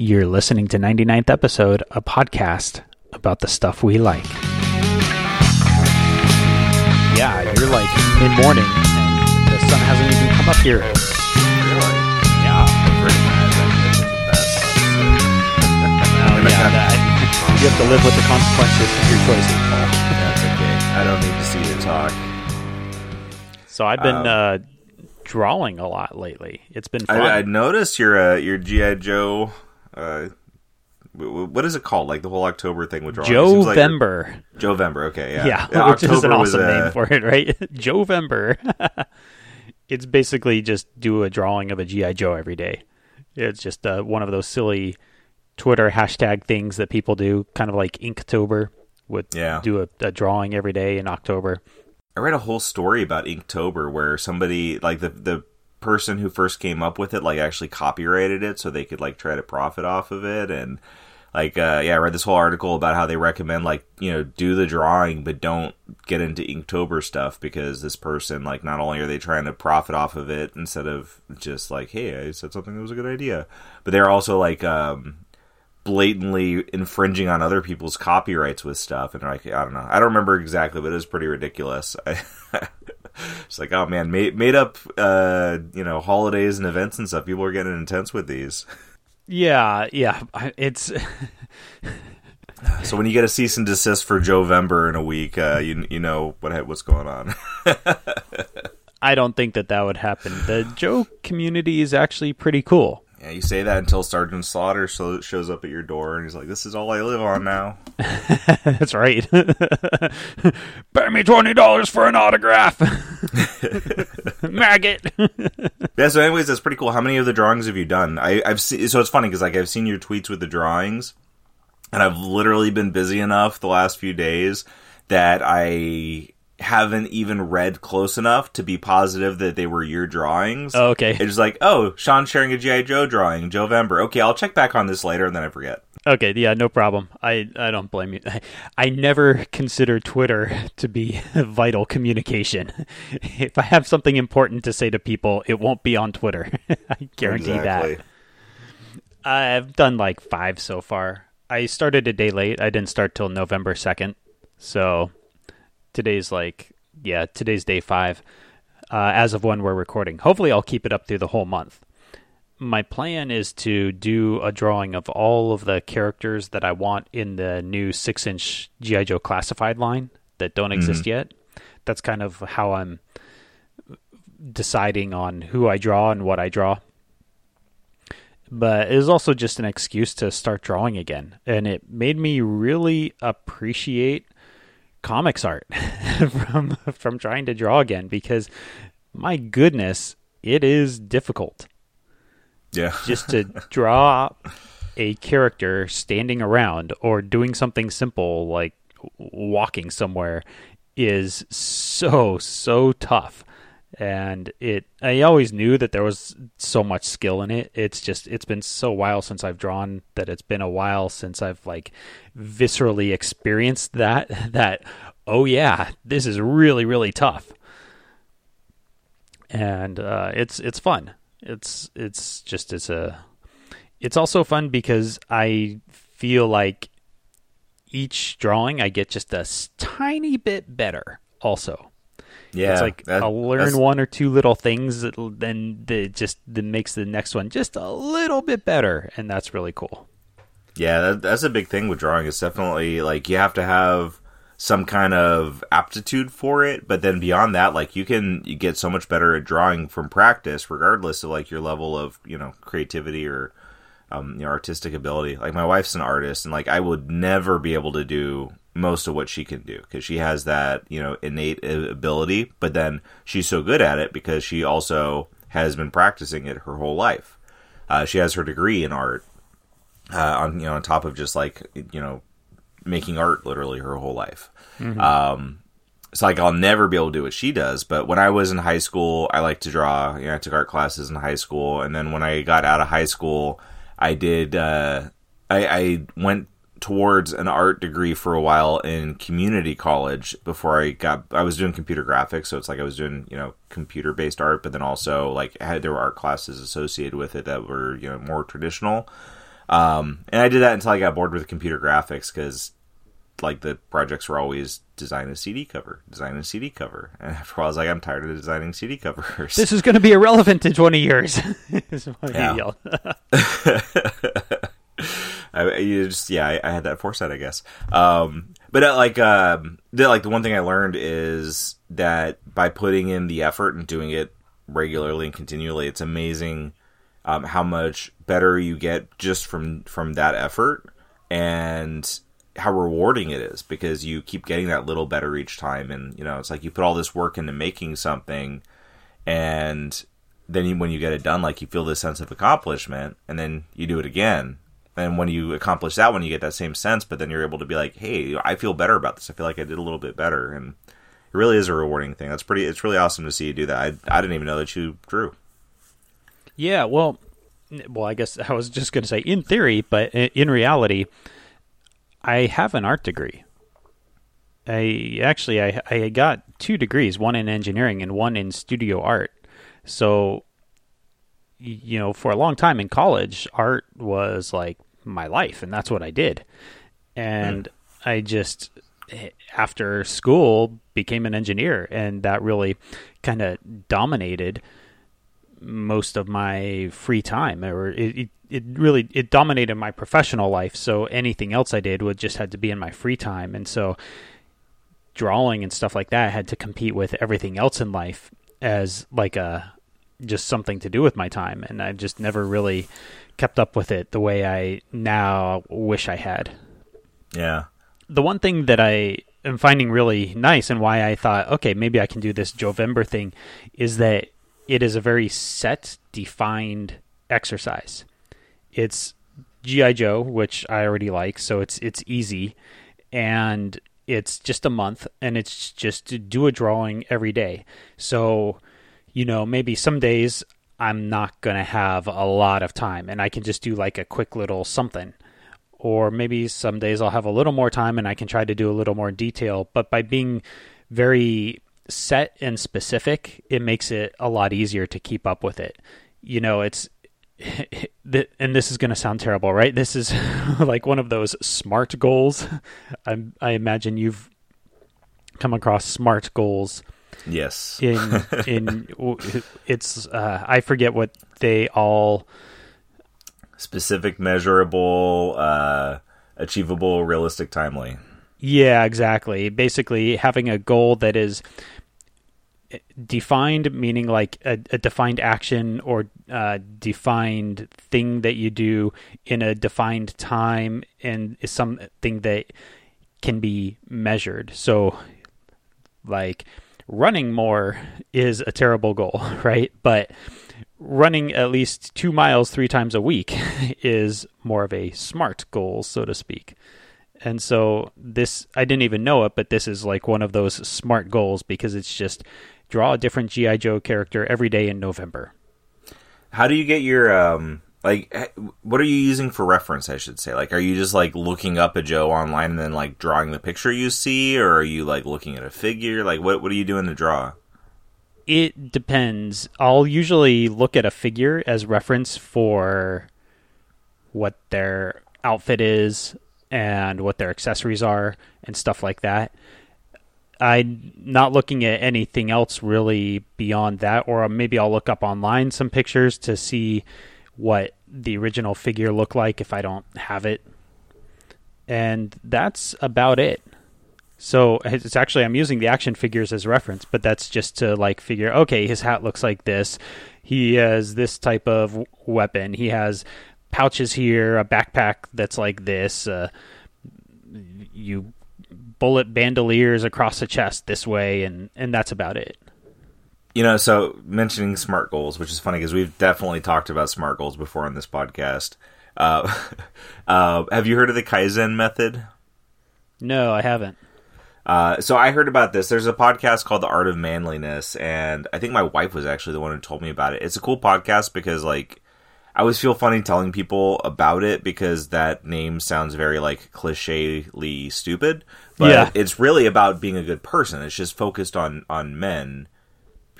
You're listening to 99th episode, a podcast about the stuff we like. Yeah, you're like mid morning and the sun hasn't even come up here. Really? Yeah. Pretty mad that this is best. Oh, yeah, that, you have to live with the consequences of your choices, Paul. That's okay. I don't need to see you talk. So I've been Um, uh, drawing a lot lately. It's been fun. I, I noticed your uh, your GI Joe. Uh, what is it called? Like the whole October thing with drawing. Seems like you're- Jovember. Okay, yeah, Yeah, which is an October was, awesome uh, name for it, right? Jovember. it's basically just do a drawing of a GI Joe every day. It's just uh, one of those silly Twitter hashtag things that people do, kind of like Inktober would Yeah. do a, a drawing every day in October. I read a whole story about Inktober where somebody like the the person who first came up with it like actually copyrighted it so they could like try to profit off of it and like uh yeah I read this whole article about how they recommend like you know do the drawing but don't get into Inktober stuff because this person like not only are they trying to profit off of it instead of just like hey I said something that was a good idea but they're also like um blatantly infringing on other people's copyrights with stuff and like I don't know. I don't remember exactly, but it was pretty ridiculous. it's like, oh man, made made up uh, you know, holidays and events and stuff. People are getting intense with these. Yeah, yeah. It's So when you get a cease and desist for Jovember in a week, uh, you you know what what's going on. I don't think that that would happen. The Joe community is actually pretty cool. Yeah, you say that until Sergeant Slaughter so- shows up at your door and he's like, "This is all I live on now." That's right. Pay me twenty dollars for an autograph, maggot. Yeah, so anyways, that's pretty cool. How many of the drawings have you done? I, I've seen. So it's funny because like I've seen your tweets with the drawings, and I've literally been busy enough the last few days that I haven't even read close enough to be positive that they were your drawings. Oh, okay. It's just like, oh, Sean's sharing a GI Joe drawing, Jovember. Okay, I'll check back on this later, and then I forget. Okay, yeah, no problem. I, I don't blame you. I, I never consider Twitter to be vital communication. If I have something important to say to people, it won't be on Twitter. I guarantee Exactly. that. I've done like five so far. I started a day late. I didn't start till November 2nd. So today's like, yeah, today's day five uh, as of when we're recording. Hopefully, I'll keep it up through the whole month my plan is to do a drawing of all of the characters that I want in the new six inch G.I. Joe classified line that don't exist yet. That's kind of how I'm deciding on who I draw and what I draw. But it was also just an excuse to start drawing again. And it made me really appreciate comics art from from trying to draw again because my goodness, it is difficult. Yeah, just to draw a character standing around or doing something simple like walking somewhere is so so tough and it i always knew that there was so much skill in it it's just it's been so while since i've drawn that it's been a while since i've like viscerally experienced that that oh yeah this is really really tough and uh, it's it's fun. It's it's just it's a it's also fun because I feel like each drawing I get just a tiny bit better. Also, yeah. it's like that- I'll learn that's- one or two little things, then that just that makes the next one just a little bit better, and that's really cool. Yeah, that, that's a big thing with drawing. It's definitely like you have to have some kind of aptitude for it, but then beyond that, like you can you get so much better at drawing from practice, regardless of like your level of you know creativity or um, you know artistic ability. Like my wife's an artist, and like I would never be able to do most of what she can do because she has that you know innate ability, but then she's so good at it because she also has been practicing it her whole life. Uh, she has her degree in art uh, on you know on top of just like you know making art literally her whole life. Um, so like I'll never be able to do what she does. But when I was in high school, I liked to draw. You know, I took art classes in high school, and then when I got out of high school, I did. Uh, I, I went towards an art degree for a while in community college before I got I was doing computer graphics so it's like I was doing you know computer based art but then also like I had there were art classes associated with it that were you know more traditional Um, and I did that until I got bored with computer graphics because like the projects were always design a CD cover, design a CD cover, and after a while I was like, I'm tired of designing CD covers. This is going to be irrelevant in 20 years. is what Yeah. I, just yeah, I, I had that foresight, I guess. Um, but uh, like um, the, like the one thing I learned is that by putting in the effort and doing it regularly and continually, it's amazing um, how much better you get just from from that effort and how rewarding it is because you keep getting that little better each time and you know it's like you put all this work into making something and then you, when you get it done like you feel this sense of accomplishment and then you do it again and when you accomplish that one you get that same sense but then you're able to be like hey i feel better about this. I feel like i did a little bit better. And it really is a rewarding thing. That's pretty it's really awesome to see you do that. I, I didn't even know that you drew. Yeah, well, well, I guess I was just going to say in theory, but in reality, I have an art degree. I actually I I got two degrees, one in engineering and one in studio art. So you know, for a long time in college, art was like my life and that's what I did. And hmm. I just after school became an engineer and that really kind of dominated most of my free time or it, it, it really it dominated my professional life so anything else i did would just had to be in my free time and so drawing and stuff like that had to compete with everything else in life as like a just something to do with my time and i just never really kept up with it the way i now wish i had yeah the one thing that I am finding really nice and why I thought, okay, maybe I can do this Jovember thing is that it is a very set, defined exercise. It's GI Joe, which I already like, so it's it's easy, and it's just a month, and it's just to do a drawing every day. So, you know, maybe some days I'm not gonna have a lot of time, and I can just do like a quick little something or maybe some days I'll have a little more time and I can try to do a little more detail. But by being very set and specific, it makes it a lot easier to keep up with it. You know, it's and this is going to sound terrible, right? This is like one of those smart goals. I, I imagine you've come across smart goals yes in in it's uh, I forget what they all specific measurable uh achievable realistic timely Yeah, exactly. Basically, having a goal that is defined, meaning like a, a defined action or uh, defined thing that you do in a defined time, and is something that can be measured. So, like running more is a terrible goal, right? But running at least two miles three times a week is more of a smart goal, so to speak. And so this, I didn't even know it, but this is like one of those smart goals because it's just draw a different GI Joe character every day in November. How do you get your um like eh, what are you using for reference I should say? Like are you just like looking up a Joe online and then like drawing the picture you see or are you like looking at a figure? Like what what are you doing to draw? It depends. I'll usually look at a figure as reference for what their outfit is and what their accessories are and stuff like that. I'm not looking at anything else really beyond that, or maybe I'll look up online some pictures to see what the original figure looked like if I don't have it. And that's about it. So it's actually I'm using the action figures as reference, but that's just to like figure okay, his hat looks like this. He has this type of weapon. He has pouches here, a backpack that's like this. Uh, you bullet bandoliers across the chest this way, and and that's about it. You know, so mentioning smart goals, which is funny because we've definitely talked about smart goals before on this podcast. Uh, uh, have you heard of the Kaizen method? No, I haven't. Uh, so I heard about this. There's a podcast called The Art of Manliness, and I think my wife was actually the one who told me about it. It's a cool podcast because, like, I always feel funny telling people about it because that name sounds very like clichély stupid. But Yeah. it's really about being a good person. It's just focused on on men,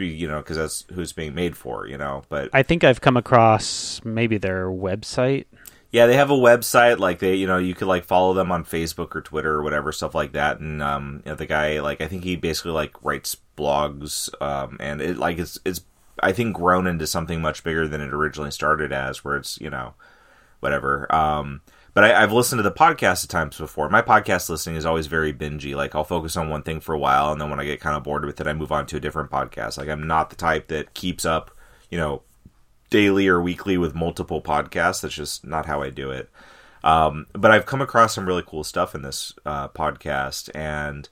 you know, because that's who's being made for, you know. But I think I've come across maybe their website. Yeah, they have a website. Like they, you know, you could like follow them on Facebook or Twitter or whatever stuff like that. And um, you know, the guy, like, I think he basically like writes blogs. Um, and it like it's it's I think grown into something much bigger than it originally started as, where it's you know, whatever. Um, but I, have listened to the podcast at times before. My podcast listening is always very bingy. Like I'll focus on one thing for a while, and then when I get kind of bored with it, I move on to a different podcast. Like I'm not the type that keeps up, you know, daily or weekly with multiple podcasts. That's just not how I do it. Um, but I've come across some really cool stuff in this uh, podcast, and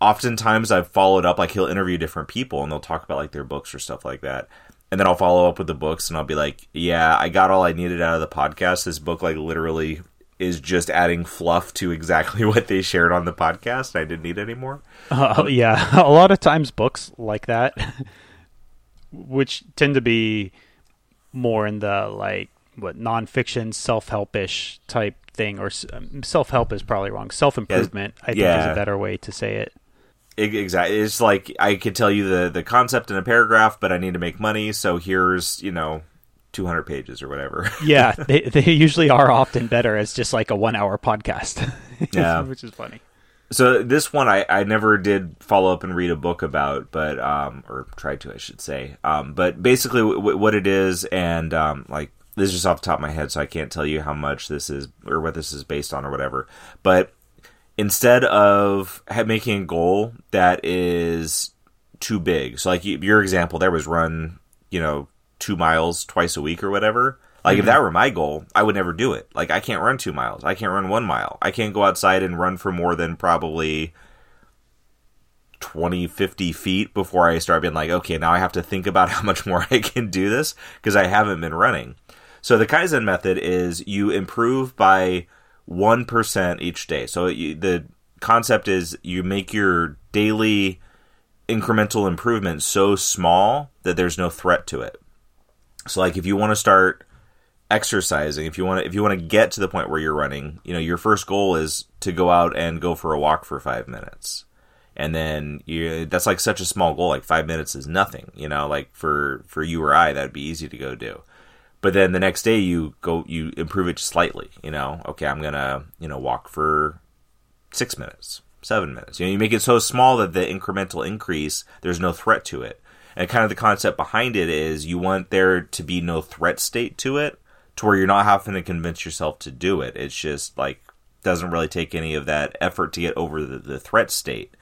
oftentimes I've followed up. Like he'll interview different people, and they'll talk about like their books or stuff like that. And then I'll follow up with the books, and I'll be like, "Yeah, I got all I needed out of the podcast. This book, like, literally." Is just adding fluff to exactly what they shared on the podcast. I didn't need anymore. Uh, yeah, a lot of times books like that which tend to be more in the like what nonfiction self-helpish type thing or um, self-help is probably wrong self-improvement i think yeah. is a better way to say it exactly it's like i could tell you the the concept in a paragraph but i need to make money so here's you know 200 pages or whatever yeah they, they usually are often better as just like a one hour podcast yeah which is funny so this one I, I never did follow up and read a book about, but um, or tried to I should say. Um, but basically w- what it is, and um, like this is just off the top of my head, so I can't tell you how much this is or what this is based on or whatever. But instead of making a goal that is too big, so like your example there was run, you know, two miles twice a week or whatever. Like mm-hmm. if that were my goal, I would never do it. Like I can't run two miles. I can't run one mile. I can't go outside and run for more than probably 20, 50 feet before I start being like, okay, now I have to think about how much more I can do this because I haven't been running. So the Kaizen method is you improve by 1% each day. So you, the concept is you make your daily incremental improvement so small that there's no threat to it. So like if you want to start exercising, if you want to, if you want to get to the point where you're running, you know, your first goal is to go out and go for a walk for five minutes. And then you, that's like such a small goal. Like five minutes is nothing, you know, like for, for you or I, that'd be easy to go do. But then the next day you go, you improve it slightly, you know, okay, I'm to, you know, walk for six minutes, seven minutes. You know, you make it so small that the incremental increase, there's no threat to it. And kind of the concept behind it is you want there to be no threat state to it to where you're not having to convince yourself to do it. It's just like doesn't really take any of that effort to get over the, the threat state.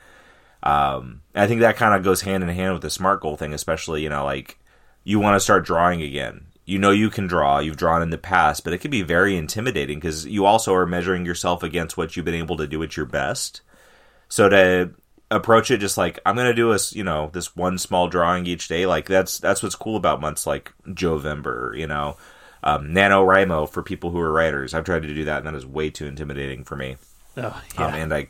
Um, I think that kind of goes hand in hand with the smart goal thing, especially you know like you want to start drawing again. You know you can draw. You've drawn in the past, but it can be very intimidating because you also are measuring yourself against what you've been able to do at your best. So to approach it just like I'm gonna do a you know this one small drawing each day, like that's that's what's cool about months like Jovember, you know um, NaNoWriMo for people who are writers. I've tried to do that, and that is way too intimidating for me. Oh, yeah. Um, and I,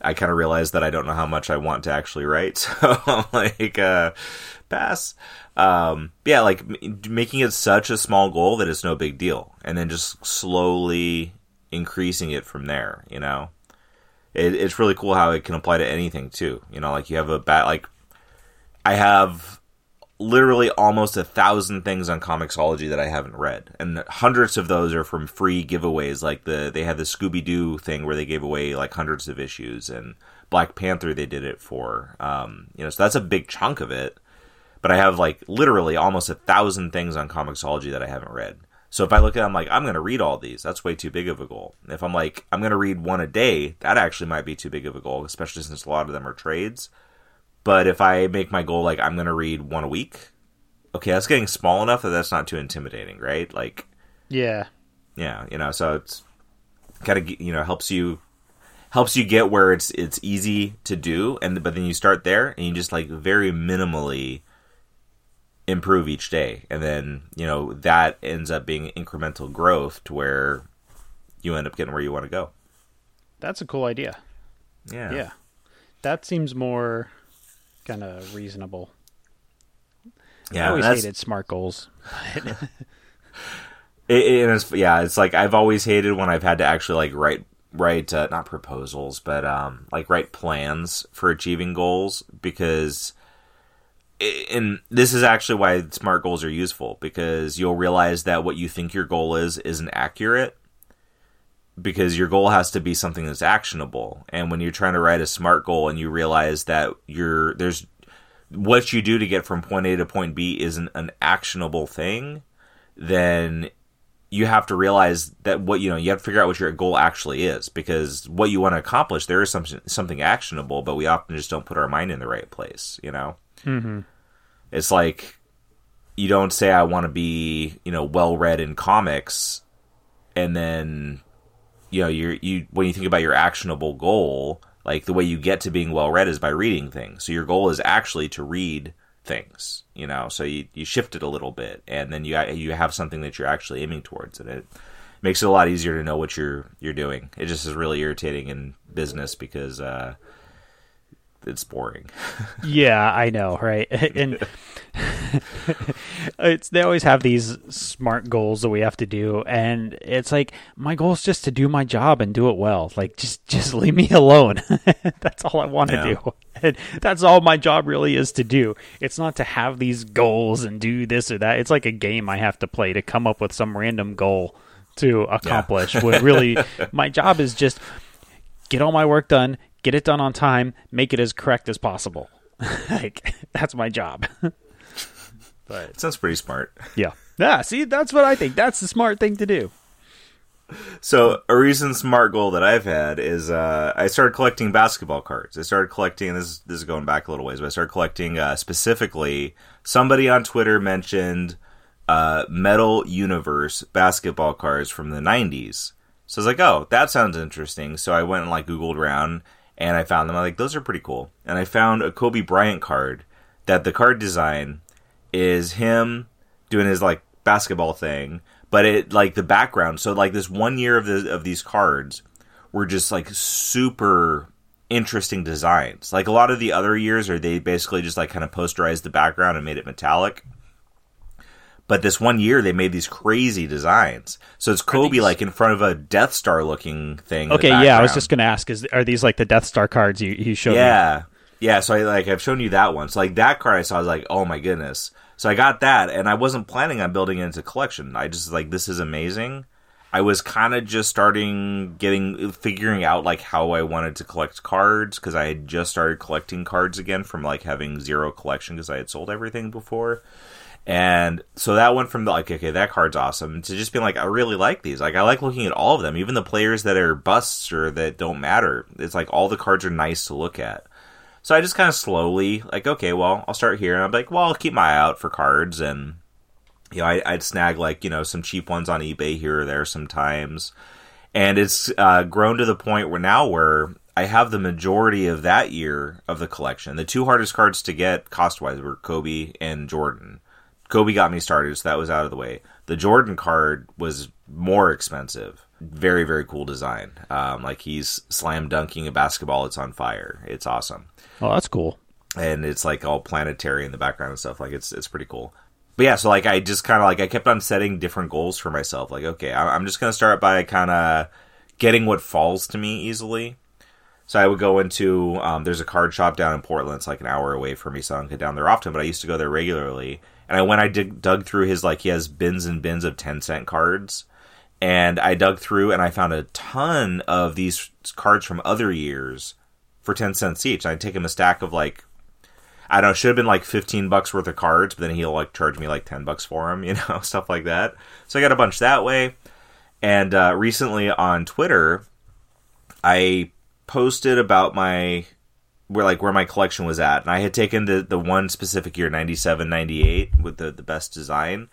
I kind of realized that I don't know how much I want to actually write, so I'm like, uh, pass. Um, yeah, like m- making it such a small goal that it's no big deal, and then just slowly increasing it from there. You know, it, it's really cool how it can apply to anything too. You know, like you have a bat, like I have literally almost a thousand things on Comixology that I haven't read, and hundreds of those are from free giveaways. Like the they had the Scooby Doo thing where they gave away like hundreds of issues, and Black Panther they did it for. Um, you know, so that's a big chunk of it. But I have like literally almost a thousand things on Comixology that I haven't read. So if I look at, it, I'm like, I'm going to read all these. That's way too big of a goal. If I'm like, I'm going to read one a day, that actually might be too big of a goal, especially since a lot of them are trades. But if I make my goal like I'm going to read one a week, okay, that's getting small enough that that's not too intimidating, right? Like, yeah, yeah, you know, so it's kind of you know helps you helps you get where it's it's easy to do, and but then you start there and you just like very minimally improve each day, and then you know that ends up being incremental growth to where you end up getting where you want to go. That's a cool idea. Yeah, yeah, that seems more kind of reasonable. Yeah, I always hated smart goals. it, it is, yeah, it's like I've always hated when I've had to actually like write write uh, not proposals, but um, like write plans for achieving goals because and this is actually why smart goals are useful because you'll realize that what you think your goal is isn't accurate because your goal has to be something that's actionable and when you're trying to write a smart goal and you realize that you're there's what you do to get from point A to point B isn't an actionable thing then you have to realize that what you know you have to figure out what your goal actually is because what you want to accomplish there is something something actionable but we often just don't put our mind in the right place you know Mm-hmm. it's like you don't say I want to be, you know, well read in comics, and then, you know, you're you when you think about your actionable goal, like the way you get to being well read is by reading things. So your goal is actually to read things, you know. So you you shift it a little bit, and then you you have something that you're actually aiming towards, and it makes it a lot easier to know what you're you're doing. It just is really irritating in business because. uh it's boring. yeah, I know, right? and it's they always have these smart goals that we have to do, and it's like my goal is just to do my job and do it well. Like just just leave me alone. that's all I want to Yeah. do. And that's all my job really is to do. It's not to have these goals and do this or that. It's like a game I have to play to come up with some random goal to accomplish. What really my job is just get all my work done, get it done on time, make it as correct as possible. like that's my job. But It sounds pretty smart. yeah. Yeah, see, that's what I think. That's the smart thing to do. So a recent smart goal that I've had is uh, I started collecting basketball cards. I started collecting this. Is, this is going back a little ways, but I started collecting uh, specifically. Somebody on Twitter mentioned uh, Metal Universe basketball cards from the '90s. So I was like, "Oh, that sounds interesting." So I went and like Googled around, and I found them. I'm like, "Those are pretty cool." And I found a Kobe Bryant card that the card design is him doing his like basketball thing, but it like the background. So like this one year of the of these cards were just like super interesting designs. Like a lot of the other years, are they basically just like kind of posterized the background and made it metallic. But this one year, they made these crazy designs. So it's Kobe like in front of a Death Star looking thing. Okay, yeah, I was just going to ask is are these like the Death Star cards you you showed me? Yeah. Yeah, so I like I've shown you that one. So like that card I saw I was like, "Oh my goodness." So I got that and I wasn't planning on building it into collection. I just like this is amazing. I was kind of just starting getting figuring out like how I wanted to collect cards cuz I had just started collecting cards again from like having zero collection cuz I had sold everything before. And so that went from like, okay, that card's awesome to just being like, I really like these. Like, I like looking at all of them, even the players that are busts or that don't matter. It's like all the cards are nice to look at. So I just kind of slowly, like, okay, well, I'll start here. And I'm like, well, I'll keep my eye out for cards. And, you know, I, I'd snag, like, you know, some cheap ones on eBay here or there sometimes. And it's uh, grown to the point where now where I have the majority of that year of the collection. The two hardest cards to get cost wise were Kobe and Jordan. Kobe got me started, so that was out of the way. The Jordan card was more expensive. Very, very cool design. Um, like he's slam dunking a basketball, it's on fire. It's awesome Oh, that's cool. and it's like all planetary in the background and stuff. Like it's it's pretty cool. But yeah, so like I just kind of like I kept on setting different goals for myself. Like okay, I'm just gonna start by kind of getting what falls to me easily. So I would go into um, there's a card shop down in Portland. It's like an hour away from me, so I don't get down there often. But I used to go there regularly. And I when I dig, dug through his like he has bins and bins of ten cent cards, and I dug through and I found a ton of these cards from other years for ten cents each. I'd take him a stack of like I don't know, should have been like 15 bucks worth of cards, but then he'll like charge me like 10 bucks for them, you know, stuff like that. So I got a bunch that way. And uh, recently on Twitter, I posted about my where like where my collection was at, and I had taken the the one specific year, 97, 98, with the the best design,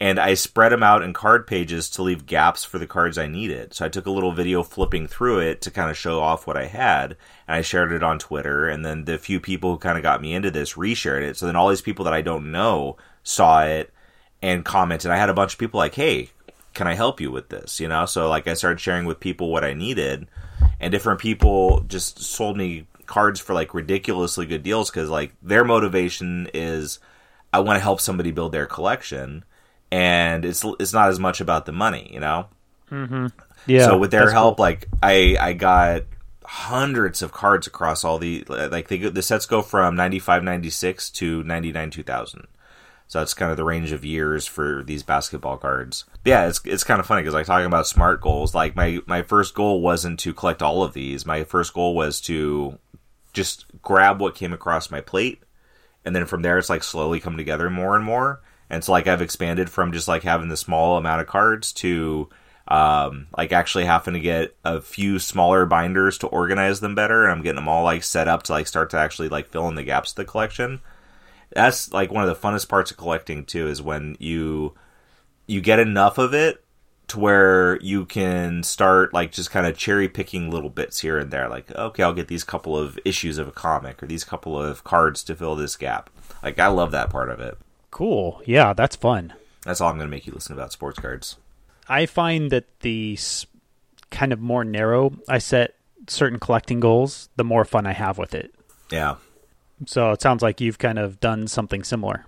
and I spread them out in card pages to leave gaps for the cards I needed. So I took a little video flipping through it to kind of show off what I had, and I shared it on Twitter. And then the few people who kind of got me into this reshared it. So then all these people that I don't know saw it and commented. I had a bunch of people like, "Hey, can I help you with this?" You know. So like I started sharing with people what I needed, and different people just sold me cards for like ridiculously good deals because like their motivation is I want to help somebody build their collection and it's it's not as much about the money, you know. Mm-hmm. Yeah. so with their help, cool. like I I got hundreds of cards across all the like they the sets go from 95 96 to 99 2000 so that's kind of the range of years for these basketball cards yeah it's it's kind of funny because like talking about smart goals like my my first goal wasn't to collect all of these my first goal was to just grab what came across my plate and then from there it's like slowly come together more and more and so like i've expanded from just like having the small amount of cards to um, like actually having to get a few smaller binders to organize them better. And i'm getting them all like set up to like start to actually like fill in the gaps of the collection. That's like one of the funnest parts of collecting too is when you you get enough of it to where you can start like just kind of cherry picking little bits here and there. Like okay i'll get these couple of issues of a comic or these couple of cards to fill this gap. Like i love that part of it Cool. Yeah, that's fun. that's all i'm going to make you listen about sports cards I find that the kind of more narrow I set certain collecting goals, the more fun I have with it. yeah So it sounds like you've kind of done something similar.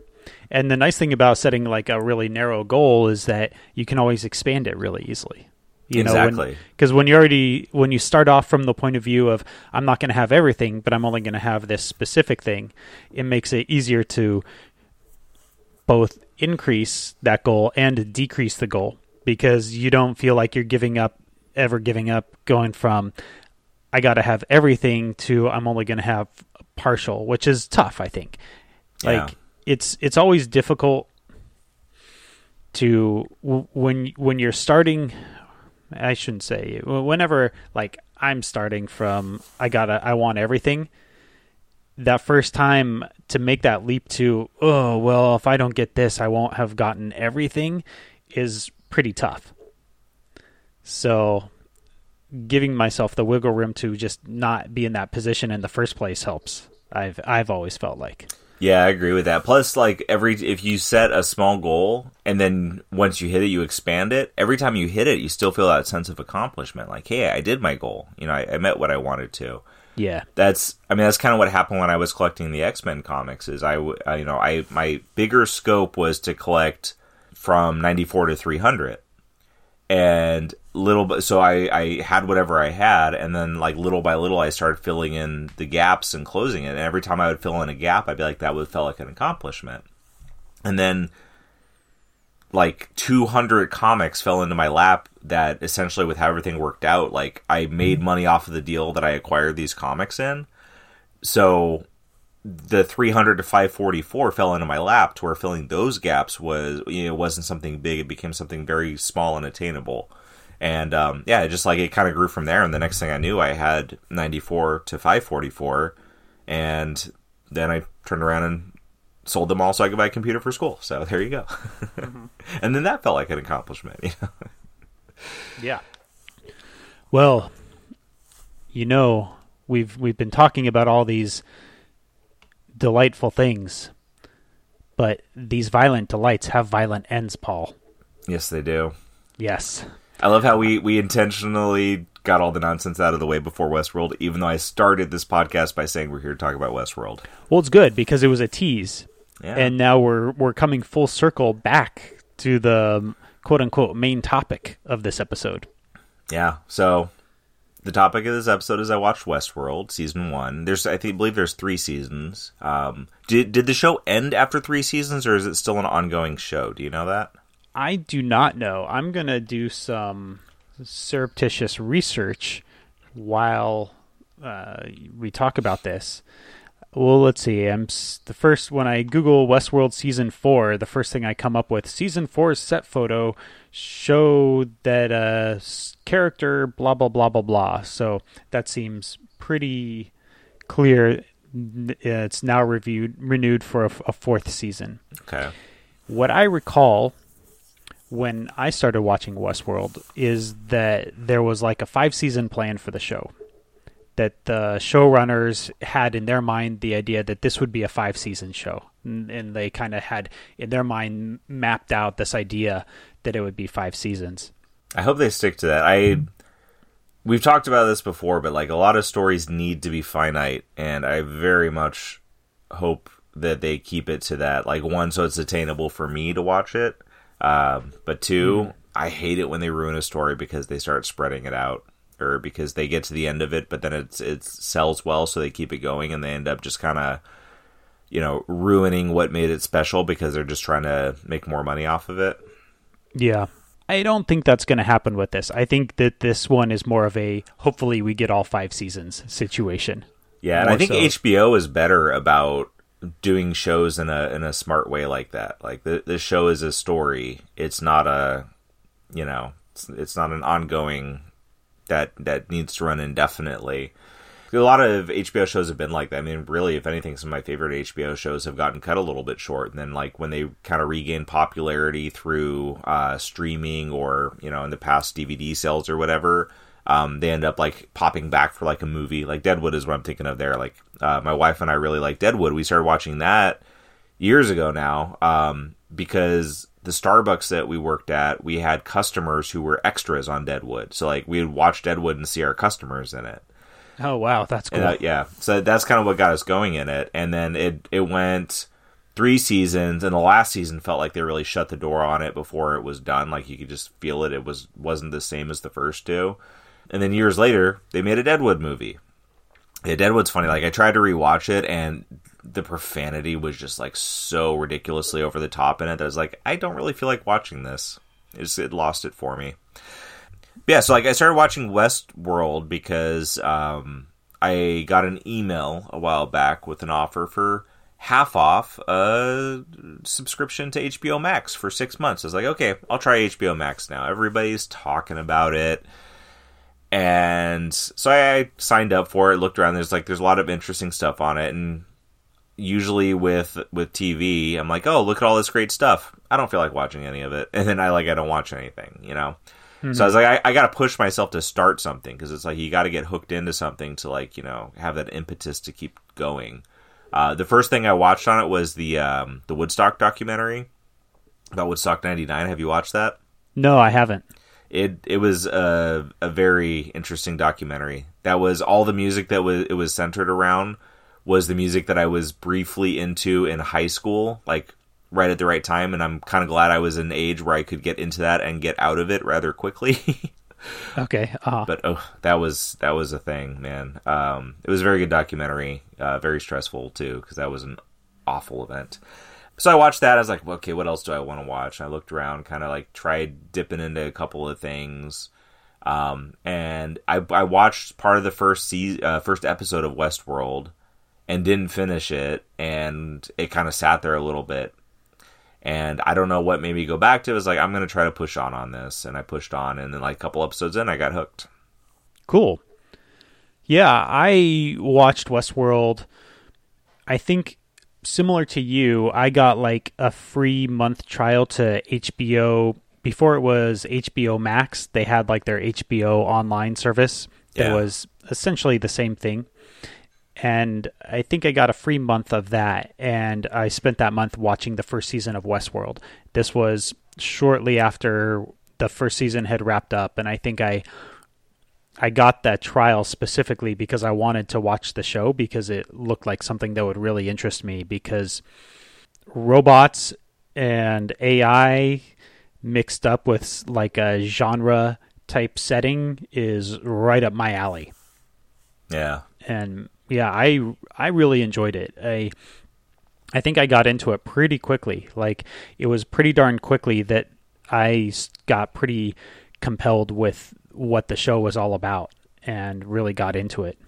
And the nice thing about setting like a really narrow goal is that you can always expand it really easily. You Exactly. Because when, you already when you start off from the point of view of I'm not going to have everything, but I'm only going to have this specific thing, it makes it easier to both increase that goal and decrease the goal because you don't feel like you're giving up ever giving up going from I got to have everything to I'm only going to have partial, which is tough, I think. Yeah. Like it's it's always difficult to when when you're starting I shouldn't say whenever like I'm starting from I got to I want everything that first time to make that leap to oh well if I don't get this I won't have gotten everything is pretty tough. So giving myself the wiggle room to just not be in that position in the first place helps. I've I've always felt like. Yeah, I agree with that. Plus, like every if you set a small goal and then once you hit it, you expand it. Every time you hit it, you still feel that sense of accomplishment. Like, hey, I did my goal. You know, I, I met what I wanted to. Yeah. That's, I mean, that's kind of what happened when I was collecting the X Men comics. Is I, you know, I my bigger scope was to collect from ninety four to three hundred, and little. So I, I had whatever I had, and then like little by little, I started filling in the gaps and closing it. And every time I would fill in a gap, I'd be like, that would felt like an accomplishment. And then like 200 comics fell into my lap that essentially with how everything worked out like i made money off of the deal that i acquired these comics in. So the 300 to 544 fell into my lap to where filling those gaps was you know wasn't something big. It became something very small and attainable. And um, yeah it just like it kind of grew from there. And the next thing i knew i had 94 to 544 and then i turned around and sold them all so i could buy a computer for school so there you go mm-hmm. and then that felt like an accomplishment you know Yeah. Well, you know, we've we've been talking about all these delightful things, but these violent delights have violent ends, Paul. yes they do Yes. I love how we we intentionally got all the nonsense out of the way before Westworld, even though I started this podcast by saying we're here to talk about Westworld. Well, it's good because it was a tease, Yeah. and now we're we're coming full circle back to the quote unquote main topic of this episode. yeah. So the topic of this episode is I watched Westworld season one. There's I think believe there's three seasons. Um, did did the show end after three seasons, or is it still an ongoing show? Do you know that? I do not know. I'm going to do some surreptitious research while uh, we talk about this. Well, let's see. I'm s- the first when I Google Westworld season four. The first thing I come up with season four's set photo show that uh, character blah blah blah blah blah. So that seems pretty clear. It's now reviewed renewed for a, f- a fourth season Okay. what I recall when I started watching Westworld is that there was like a five season plan for the show. That the showrunners had in their mind the idea that this would be a five season show. And, and they kind of had in their mind mapped out this idea that it would be five seasons. I hope they stick to that. I we've talked about this before, but like a lot of stories need to be finite, and I very much hope that they keep it to that. Like one, so it's attainable for me to watch it. Um, but two, I hate it when they ruin a story because they start spreading it out. Or because they get to the end of it, but then it's it sells well, so they keep it going, and they end up just kind of you know ruining what made it special because they're just trying to make more money off of it. Yeah. I don't think that's going to happen with this. I think that this one is more of a hopefully we get all five seasons situation. Yeah, and I think so. HBO is better about doing shows in a in a smart way like that. Like the this show is a story. It's not a you know, it's, it's not an ongoing that that needs to run indefinitely. A lot of HBO shows have been like that. I mean, really, if anything, some of my favorite HBO shows have gotten cut a little bit short. And then, like, when they kind of regain popularity through uh, streaming or, you know, in the past DVD sales or whatever, um, they end up, like, popping back for, like, a movie. Like, Deadwood is what I'm thinking of there. Like, uh, my wife and I really like Deadwood. We started watching that years ago now um, because the Starbucks that we worked at, we had customers who were extras on Deadwood. So, like, we would watch Deadwood and see our customers in it. Oh wow, that's cool. And, uh, yeah, so that's kind of what got us going in it, and then it it went three seasons, and the last season felt like they really shut the door on it before it was done. Like you could just feel it; it was wasn't the same as the first two. And then years later, they made a Deadwood movie. Yeah, Deadwood's funny. Like I tried to rewatch it, and the profanity was just like so ridiculously over the top in it that I was like, I don't really feel like watching this. It just it lost it for me yeah, so like I started watching Westworld because um, I got an email a while back with an offer for half off a subscription to HBO Max for six months. I was like, okay, I'll try HBO Max now. Everybody's talking about it. And so I signed up for it, looked around, there's like there's a lot of interesting stuff on it and usually with with TV, I'm like, "Oh, look at all this great stuff." I don't feel like watching any of it. And then I like I don't watch anything, you know. So I was like, I, I got to push myself to start something because it's like you got to get hooked into something to like you know have that impetus to keep going. Uh, the first thing I watched on it was the um, the Woodstock documentary about Woodstock '99. Have you watched that? No, I haven't. It it was a, a very interesting documentary. That was all the music that was it was centered around was the music that I was briefly into in high school, like right at the right time, and I'm kind of glad I was in an age where I could get into that and get out of it rather quickly. Okay. Uh, but oh, that was that was a thing, man. Um, it was a very good documentary, uh, very stressful too, because that was an awful event. So I watched that. I was like, well, okay, what else do I want to watch? And I looked around, kind of like tried dipping into a couple of things. Um, and I, I watched part of the first se- uh, first episode of Westworld and didn't finish it, and it kind of sat there a little bit. And I don't know what made me go back to. It was like I'm going to try to push on on this, and I pushed on, and then like a couple episodes in, I got hooked. cool. Yeah, I watched Westworld. I think similar to you, I got like a free month trial to HBO before it was HBO Max. They had like their HBO online service. It Yeah. was essentially the same thing. And I think I got a free month of that and I spent that month watching the first season of Westworld. This was shortly after the first season had wrapped up and I think I I got that trial specifically because I wanted to watch the show because it looked like something that would really interest me because robots and AI mixed up with like a genre type setting is right up my alley. Yeah, And yeah, I I really enjoyed it. I I think I got into it pretty quickly. Like it was pretty darn quickly that I got pretty compelled with what the show was all about and really got into it.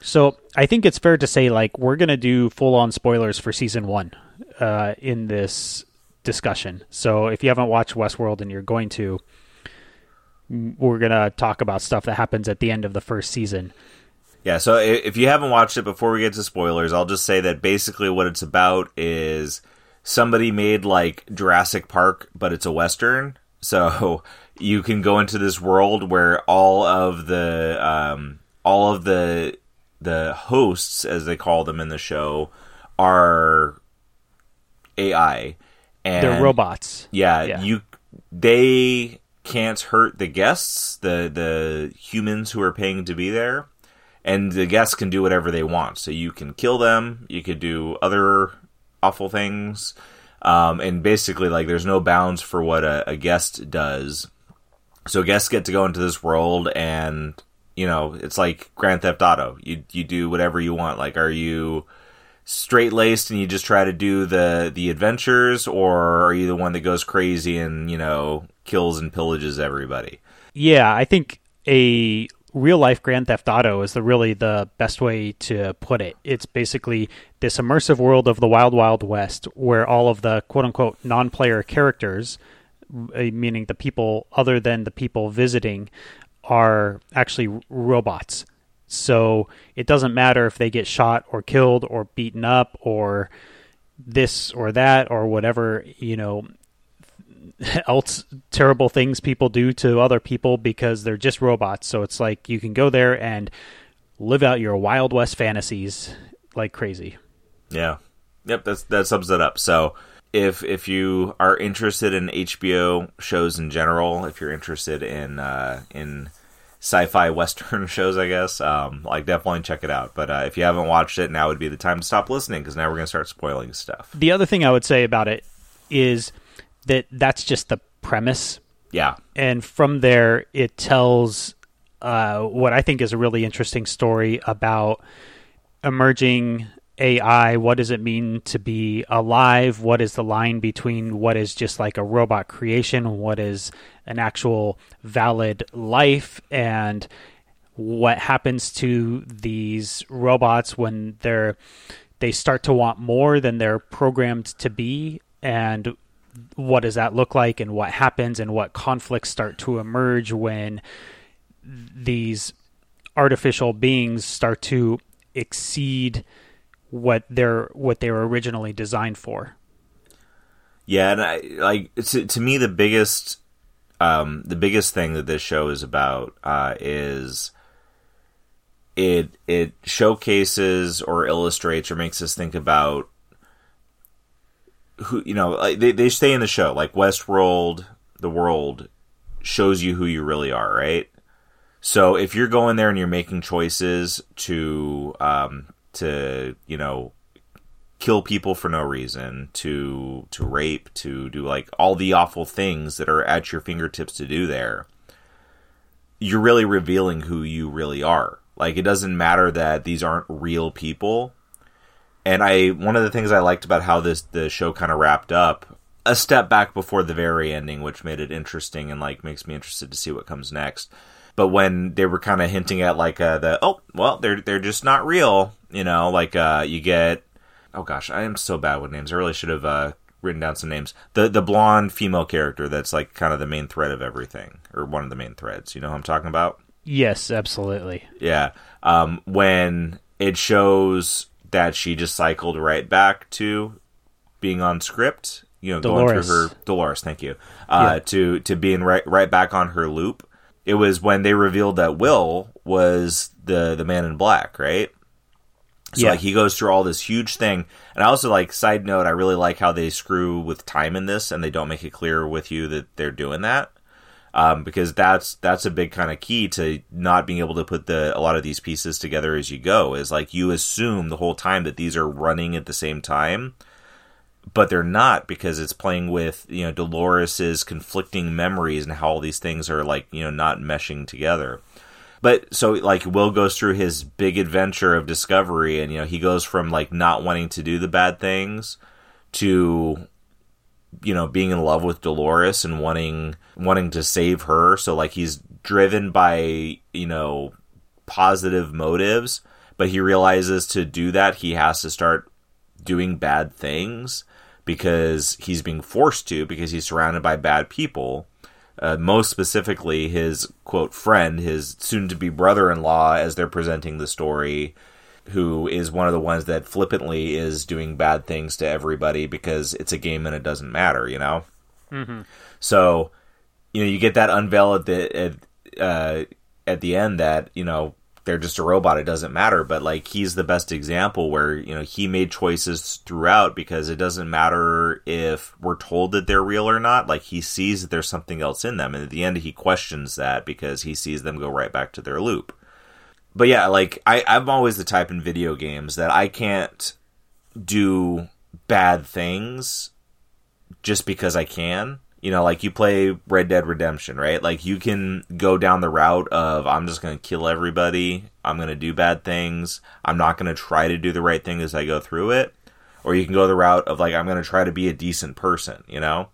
So I think it's fair to say like we're gonna do full on spoilers for season one uh, in this discussion. So if you haven't watched Westworld and you're going to, we're gonna talk about stuff that happens at the end of the first season. Yeah, so if you haven't watched it before we get to spoilers, I'll just say that basically what it's about is somebody made like Jurassic Park, but it's a western. So you can go into this world where all of the um, all of the the hosts, as they call them in the show, are AI. And They're robots. yeah, Yeah. you they can't hurt the guests, the the humans who are paying to be there, and the guests can do whatever they want. So you can kill them, you could do other awful things, um, and basically like there's no bounds for what a, a guest does. So guests get to go into this world and you know, it's like Grand Theft Auto. You you do whatever you want. Like are you straight laced and you just try to do the the adventures or are you the one that goes crazy and, you know, kills and pillages everybody? Yeah, I think a real life Grand Theft Auto is the really the best way to put it. It's basically this immersive world of the Wild Wild West where all of the quote unquote non player characters, uh, meaning the people other than the people visiting, are actually robots. So it doesn't matter if they get shot or killed or beaten up or this or that or whatever, you know, else terrible things people do to other people because they're just robots. So it's like you can go there and live out your Wild West fantasies like crazy. Yeah. Yep, that's that sums it up. So if if you are interested in HBO shows in general, if you're interested in uh, in sci-fi western shows, I guess, um, like definitely check it out. But uh, if you haven't watched it, now would be the time to stop listening because now we're gonna start spoiling stuff. The other thing I would say about it is that that's just the premise. Yeah. And from there, it tells uh, what I think is a really interesting story about emerging AI. What does it mean to be alive? What is the line between what is just like a robot creation? What is an actual valid life? And what happens to these robots when they're they start to want more than they're programmed to be and what does that look like and what happens and what conflicts start to emerge when these artificial beings start to exceed what they're what they were originally designed for. Yeah, and I like to, to me the biggest um, the biggest thing that this show is about uh, is it it showcases or illustrates or makes us think about who you know they they stay in the show like Westworld, the world shows you who you really are, right? So if you're going there and you're making choices to um, to you know kill people for no reason, to to rape, to do like all the awful things that are at your fingertips to do there, you're really revealing who you really are. Like it doesn't matter that these aren't real people and I one of the things I liked about how this the show kind of wrapped up a step back before the very ending, which made it interesting and like makes me interested to see what comes next. But when they were kind of hinting at like uh, the oh well they're they're just not real, you know, like uh, you get oh gosh I am so bad with names. I really should have uh, written down some names. The the blonde female character that's like kind of the main thread of everything or one of the main threads. You know who I'm talking about? Yes, absolutely. Yeah. Um, when it shows that she just cycled right back to being on script. You know, Dolores. going through her Dolores. Thank you. Uh, yeah. To to being right right back on her loop. It was when they revealed that Will was the the man in black, right? So yeah. like he goes through all this huge thing, and I also like side note. I really like how they screw with time in this, and they don't make it clear with you that they're doing that um, because that's that's a big kind of key to not being able to put the a lot of these pieces together as you go. Is like you assume the whole time that these are running at the same time, but they're not because it's playing with you know Dolores's conflicting memories and how all these things are like you know not meshing together. But so like Will goes through his big adventure of discovery, and you know he goes from like not wanting to do the bad things to you know being in love with Dolores and wanting wanting to save her. So like he's driven by you know positive motives but he realizes to do that he has to start doing bad things because he's being forced to because he's surrounded by bad people. Uh, most specifically his quote friend his soon to be brother-in-law as they're presenting the story who is one of the ones that flippantly is doing bad things to everybody because it's a game and it doesn't matter, you know. Mm-hmm. So, you know, you get that unveil at the at, uh, at the end that you know they're just a robot; it doesn't matter. But like he's the best example where you know he made choices throughout because it doesn't matter if we're told that they're real or not. Like he sees that there's something else in them, and at the end he questions that because he sees them go right back to their loop but yeah, like I, I'm always the type in video games that I can't do bad things just because I can. You know, like you play Red Dead Redemption, right? Like you can go down the route of I'm just going to kill everybody. I'm going to do bad things. I'm not going to try to do the right thing as I go through it. Or you can go the route of like I'm going to try to be a decent person, you know?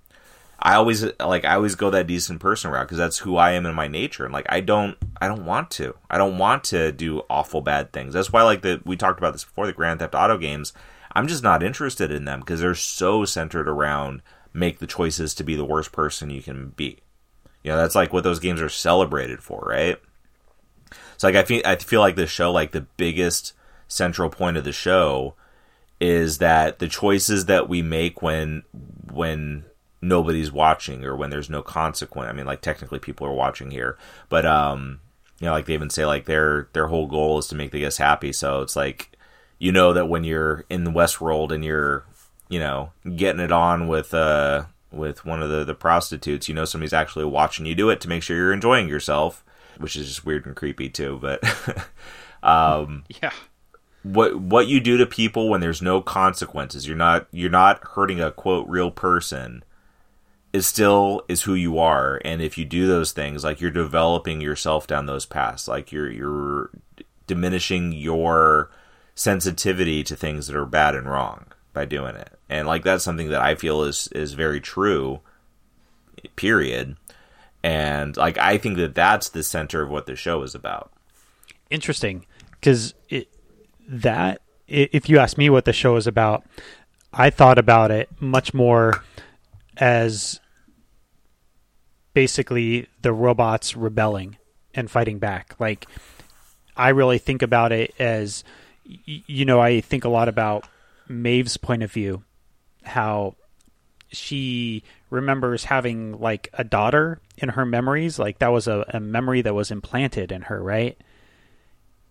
I always like I always go that decent person route because that's who I am in my nature, and like I don't I don't want to I don't want to do awful bad things. That's why like the we talked about this before the Grand Theft Auto games. I'm just not interested in them because they're so centered around make the choices to be the worst person you can be. You know, that's like what those games are celebrated for, right? So like I feel I feel like the show like the biggest central point of the show is that the choices that we make when when nobody's watching or when there's no consequence. I mean, like technically people are watching here, but um, you know, like they even say like their their whole goal is to make the guests happy. So it's like you know that when you're in the Westworld and you're you know getting it on with uh with one of the the prostitutes, you know somebody's actually watching you do it to make sure you're enjoying yourself, which is just weird and creepy too. But um, yeah what what you do to people when there's no consequences you're not you're not hurting a quote real person is still is who you are. And if you do those things like you're developing yourself down those paths like you're you're diminishing your sensitivity to things that are bad and wrong by doing it. And like that's something that i feel is is very true period. And like i think that that's the center of what the show is about. Interesting. Because it that if you ask me what the show is about i thought about it much more as basically the robots rebelling and fighting back. Like I really think about it as you know, I think a lot about Maeve's point of view, how she remembers having like a daughter in her memories, like that was a, a memory that was implanted in her, right?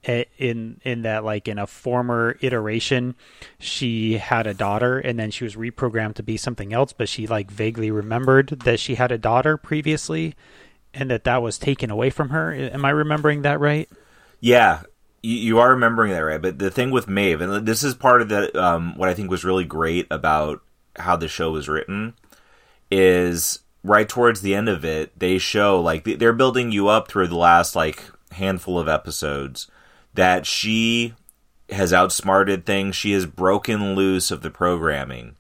In in that like in a former iteration she had a daughter and then she was reprogrammed to be something else but she like vaguely remembered that she had a daughter previously and that that was taken away from her. Am i remembering that right? Yeah. You, are remembering that right? But the thing with maeve and this is part of the um, what i think was really great about how the show was written is right towards the end of it they show like they're building you up through the last like handful of episodes that she has outsmarted things. She has broken loose of the programming.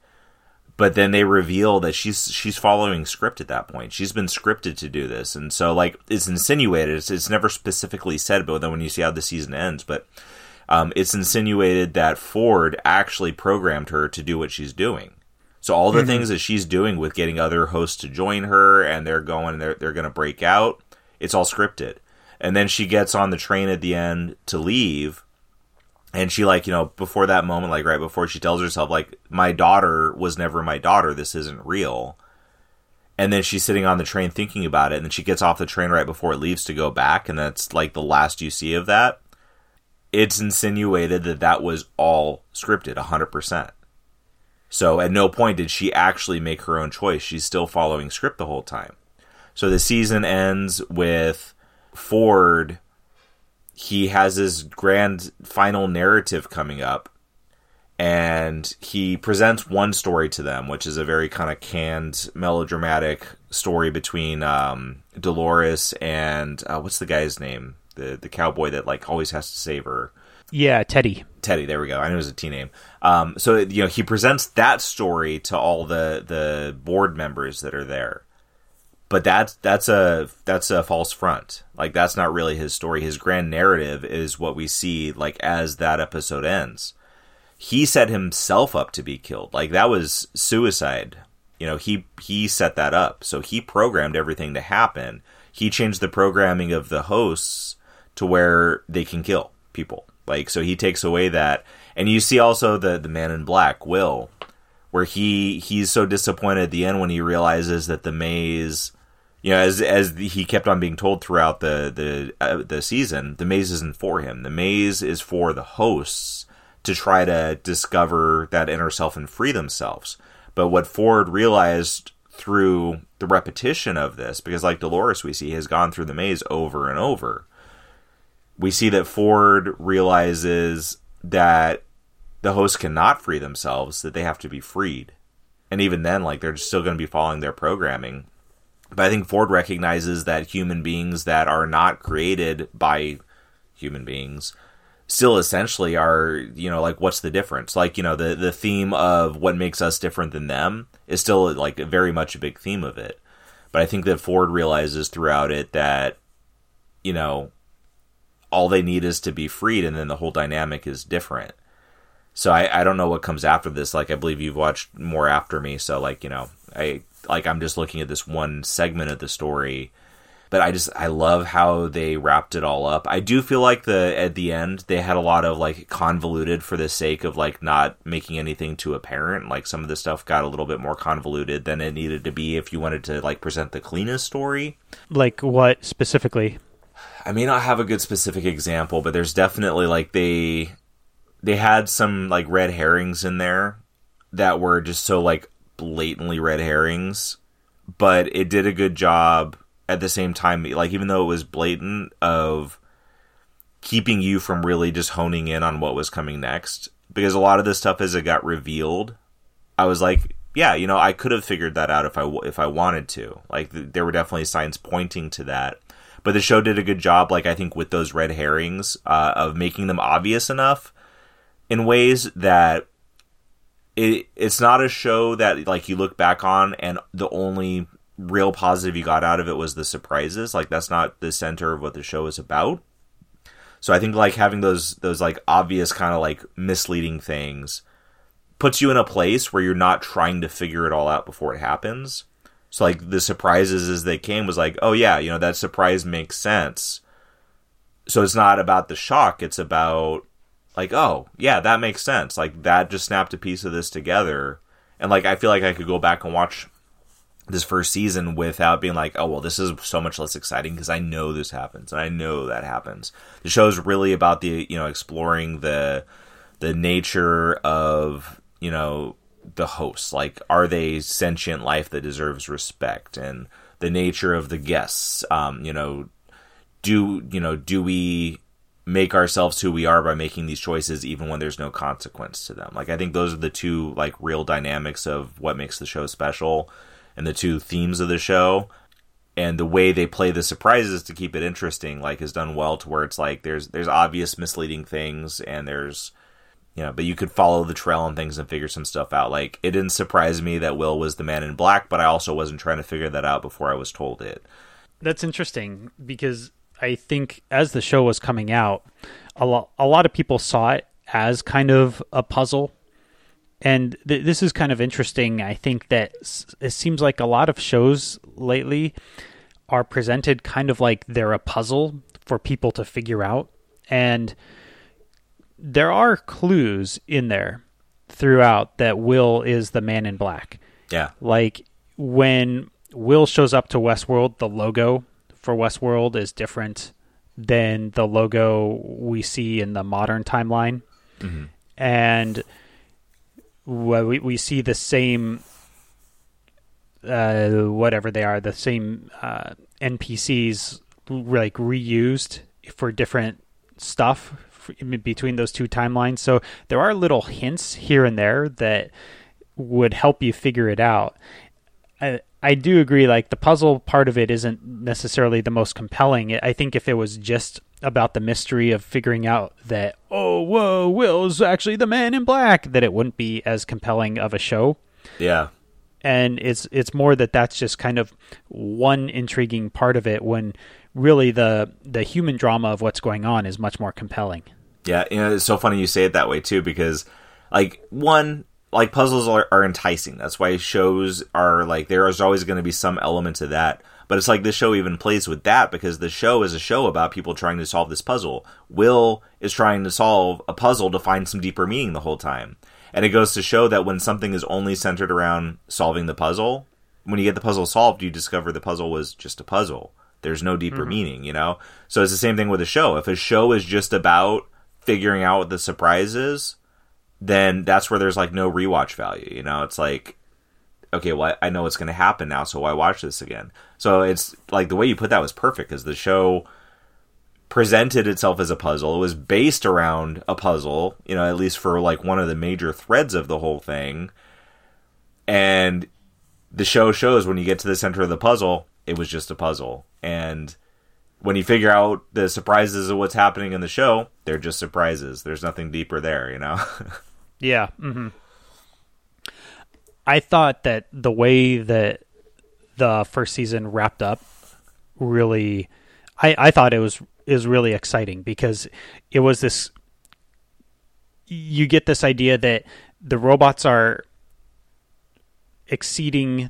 But then they reveal that she's she's following script at that point. She's been scripted to do this, and so like it's insinuated. It's, it's never specifically said, but then when you see how the season ends, but um, it's insinuated that Ford actually programmed her to do what she's doing. So all the mm-hmm. things that she's doing with getting other hosts to join her, and they're going, they're they're going to break out. It's all scripted and then she gets on the train at the end to leave. And she like you know before that moment like right before she tells herself like my daughter was never my daughter. This isn't real. And then she's sitting on the train thinking about it. And then she gets off the train right before it leaves to go back. And that's like the last you see of that. It's insinuated that that was all scripted 100% so at no point did she actually make her own choice. She's still following script the whole time. So the season ends with Ford, he has his grand final narrative coming up, and he presents one story to them, which is a very kind of canned, melodramatic story between um, Dolores and uh, what's the guy's name? The the cowboy that like always has to save her. Yeah, Teddy. Teddy, there we go. I knew it was a T name. Um, so you know, he presents that story to all the the board members that are there but that's that's a that's a false front. Like that's not really his story. His grand narrative is what we see like as that episode ends. He set himself up to be killed. Like that was suicide. You know, he he set that up. So he programmed everything to happen. He changed the programming of the hosts to where they can kill people. Like so he takes away that and you see also the the man in black, Will, where he he's so disappointed at the end when he realizes that the maze you know, as as he kept on being told throughout the the uh, the season, the maze isn't for him. The maze is for the hosts to try to discover that inner self and free themselves. But what Ford realized through the repetition of this, because like Dolores, we see has gone through the maze over and over. We see that Ford realizes that the hosts cannot free themselves; that they have to be freed and even then, like they're still going to be following their programming. But I think Ford recognizes that human beings that are not created by human beings still essentially are you know like what's the difference? Like you know the the theme of what makes us different than them is still like very much a big theme of it. But i think that ford realizes throughout it that you know all they need is to be freed and then the whole dynamic is different. So I, I don't know what comes after this. Like i believe you've watched more after me. So like you know i like i'm just looking at this one segment of the story but I just I love how they wrapped it all up. I do feel like the at the end they had a lot of like convoluted for the sake of like not making anything too apparent. Like some of the stuff got a little bit more convoluted than it needed to be if you wanted to like present the cleanest story. Like what specifically? I may not have a good specific example, but there's definitely like they they had some like red herrings in there that were just so like blatantly red herrings, but it did a good job at the same time, like even though it was blatant of keeping you from really just honing in on what was coming next, because a lot of this stuff as it got revealed, I was like, yeah, you know, I could have figured that out if I if I wanted to. Like there were definitely signs pointing to that. But the show did a good job, like I think, with those red herrings uh, of making them obvious enough in ways that it it's not a show that like you look back on and the only real positive you got out of it was the surprises. Like that's not the center of what the show is about. So I think like having those those like obvious kind of like misleading things puts you in a place where you're not trying to figure it all out before it happens. So like the surprises as they came was like, oh yeah, you know that surprise makes sense. So it's not about the shock, it's about like, oh, yeah, that makes sense. Like that just snapped a piece of this together. And like I feel like I could go back and watch this first season without being like, oh well, this is so much less exciting because I know this happens and I know that happens. The show is really about the you know exploring the the nature of you know the hosts. Like, are they sentient life that deserves respect and the nature of the guests? Um, you know, do you know do we make ourselves who we are by making these choices even when there's no consequence to them. Like i think those are the two like real dynamics of what makes the show special and the two themes of the show. And the way they play the surprises to keep it interesting like is done well to where it's like there's there's obvious misleading things and there's you know but you could follow the trail and things and figure some stuff out. Like it didn't surprise me that will was the man in black but i also wasn't trying to figure that out before i was told it. That's interesting because i think as the show was coming out a lot a lot of people saw it as kind of a puzzle and th- this is kind of interesting. I think that s- it seems like a lot of shows lately are presented kind of like they're a puzzle for people to figure out. And there are clues in there throughout that Will is the man in black. Yeah. Like when Will shows up to Westworld, the logo for Westworld is different than the logo we see in the modern timeline. Mm-hmm. And we we see the same uh, whatever they are, the same uh, NPCs like reused for different stuff between those two timelines. So there are little hints here and there that would help you figure it out. I, I do agree, like the puzzle part of it isn't necessarily the most compelling. I think if it was just about the mystery of figuring out that oh whoa Will's actually the man in black that it wouldn't be as compelling of a show. Yeah. And it's it's more that that's just kind of one intriguing part of it when really the the human drama of what's going on is much more compelling. Yeah, you know, it's so funny you say it that way too because like one like puzzles are, are enticing. That's why shows are like there is always going to be some element to that. But it's like this show even plays with that because the show is a show about people trying to solve this puzzle. Will is trying to solve a puzzle to find some deeper meaning the whole time. And it goes to show that when something is only centered around solving the puzzle, when you get the puzzle solved, you discover the puzzle was just a puzzle. There's no deeper mm-hmm. meaning, you know? So it's the same thing with a show. If a show is just about figuring out what the surprise is, then that's where there's like no rewatch value, you know? It's like okay, well, I know what's going to happen now, so why watch this again? So it's like the way you put that was perfect because the show presented itself as a puzzle. It was based around a puzzle, you know, at least for like one of the major threads of the whole thing. and the show shows when you get to the center of the puzzle, it was just a puzzle. And when you figure out the surprises of what's happening in the show, they're just surprises. There's nothing deeper there, you know? yeah. Mm-hmm. I thought that the way that the first season wrapped up really I, I thought it was is really exciting because it was this you get this idea that the robots are exceeding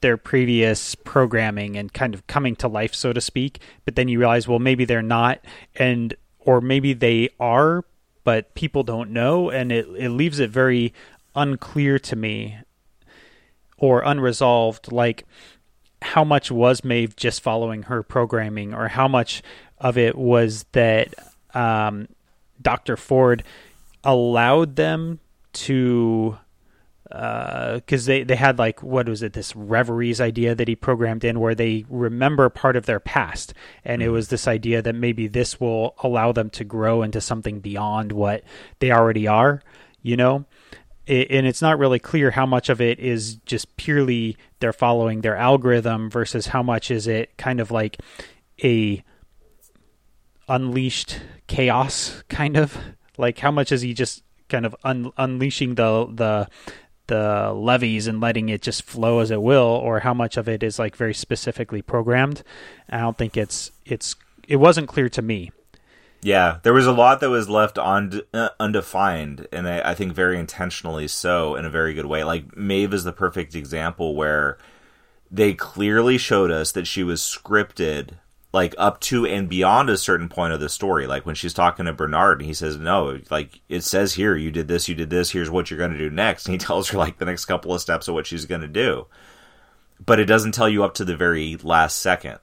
their previous programming and kind of coming to life so to speak but then you realize well maybe they're not and or maybe they are but people don't know and it, it leaves it very unclear to me or unresolved like how much was Maeve just following her programming or how much of it was that um, Dr. Ford allowed them to because uh, they, they had like what was it this reveries idea that he programmed in where they remember part of their past. And mm-hmm. it was this idea that maybe this will allow them to grow into something beyond what they already are you know? It, and it's not really clear how much of it is just purely they're following their algorithm versus how much is it kind of like a unleashed chaos kind of. Like how much is he just kind of un- unleashing the the the levees and letting it just flow as it will or how much of it is like very specifically programmed i don't think it's it's it wasn't clear to me. Yeah there was a lot that was left uh, undefined and I, I think very intentionally so in a very good way. Like maeve is the perfect example where they clearly showed us that she was scripted like up to and beyond a certain point of the story. Like when she's talking to Bernard and he says, No, like it says here, you did this, you did this, here's what you're going to do next. And he tells her like the next couple of steps of what she's going to do. But it doesn't tell you up to the very last second.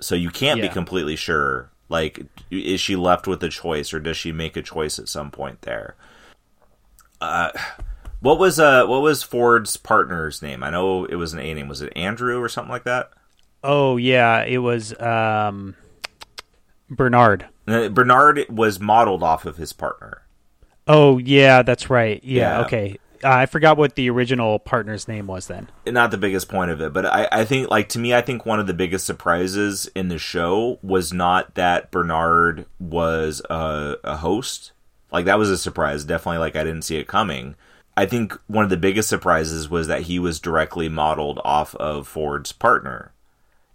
So you can't yeah. be completely sure. Like, is she left with a choice or does she make a choice at some point there? Uh, what was uh what was Ford's partner's name? I know it was an A name. Was it Andrew or something like that? Oh yeah, it was um, Bernard. Uh, Bernard was modeled off of his partner. Oh yeah, that's right. Yeah, yeah. okay. Uh, I forgot what the original partner's name was then. Not the biggest point of it, but I, I think, like, to me, I think one of the biggest surprises in the show was not that Bernard was a, a host. Like, that was a surprise. Definitely, like, I didn't see it coming. I think one of the biggest surprises was that he was directly modeled off of Ford's partner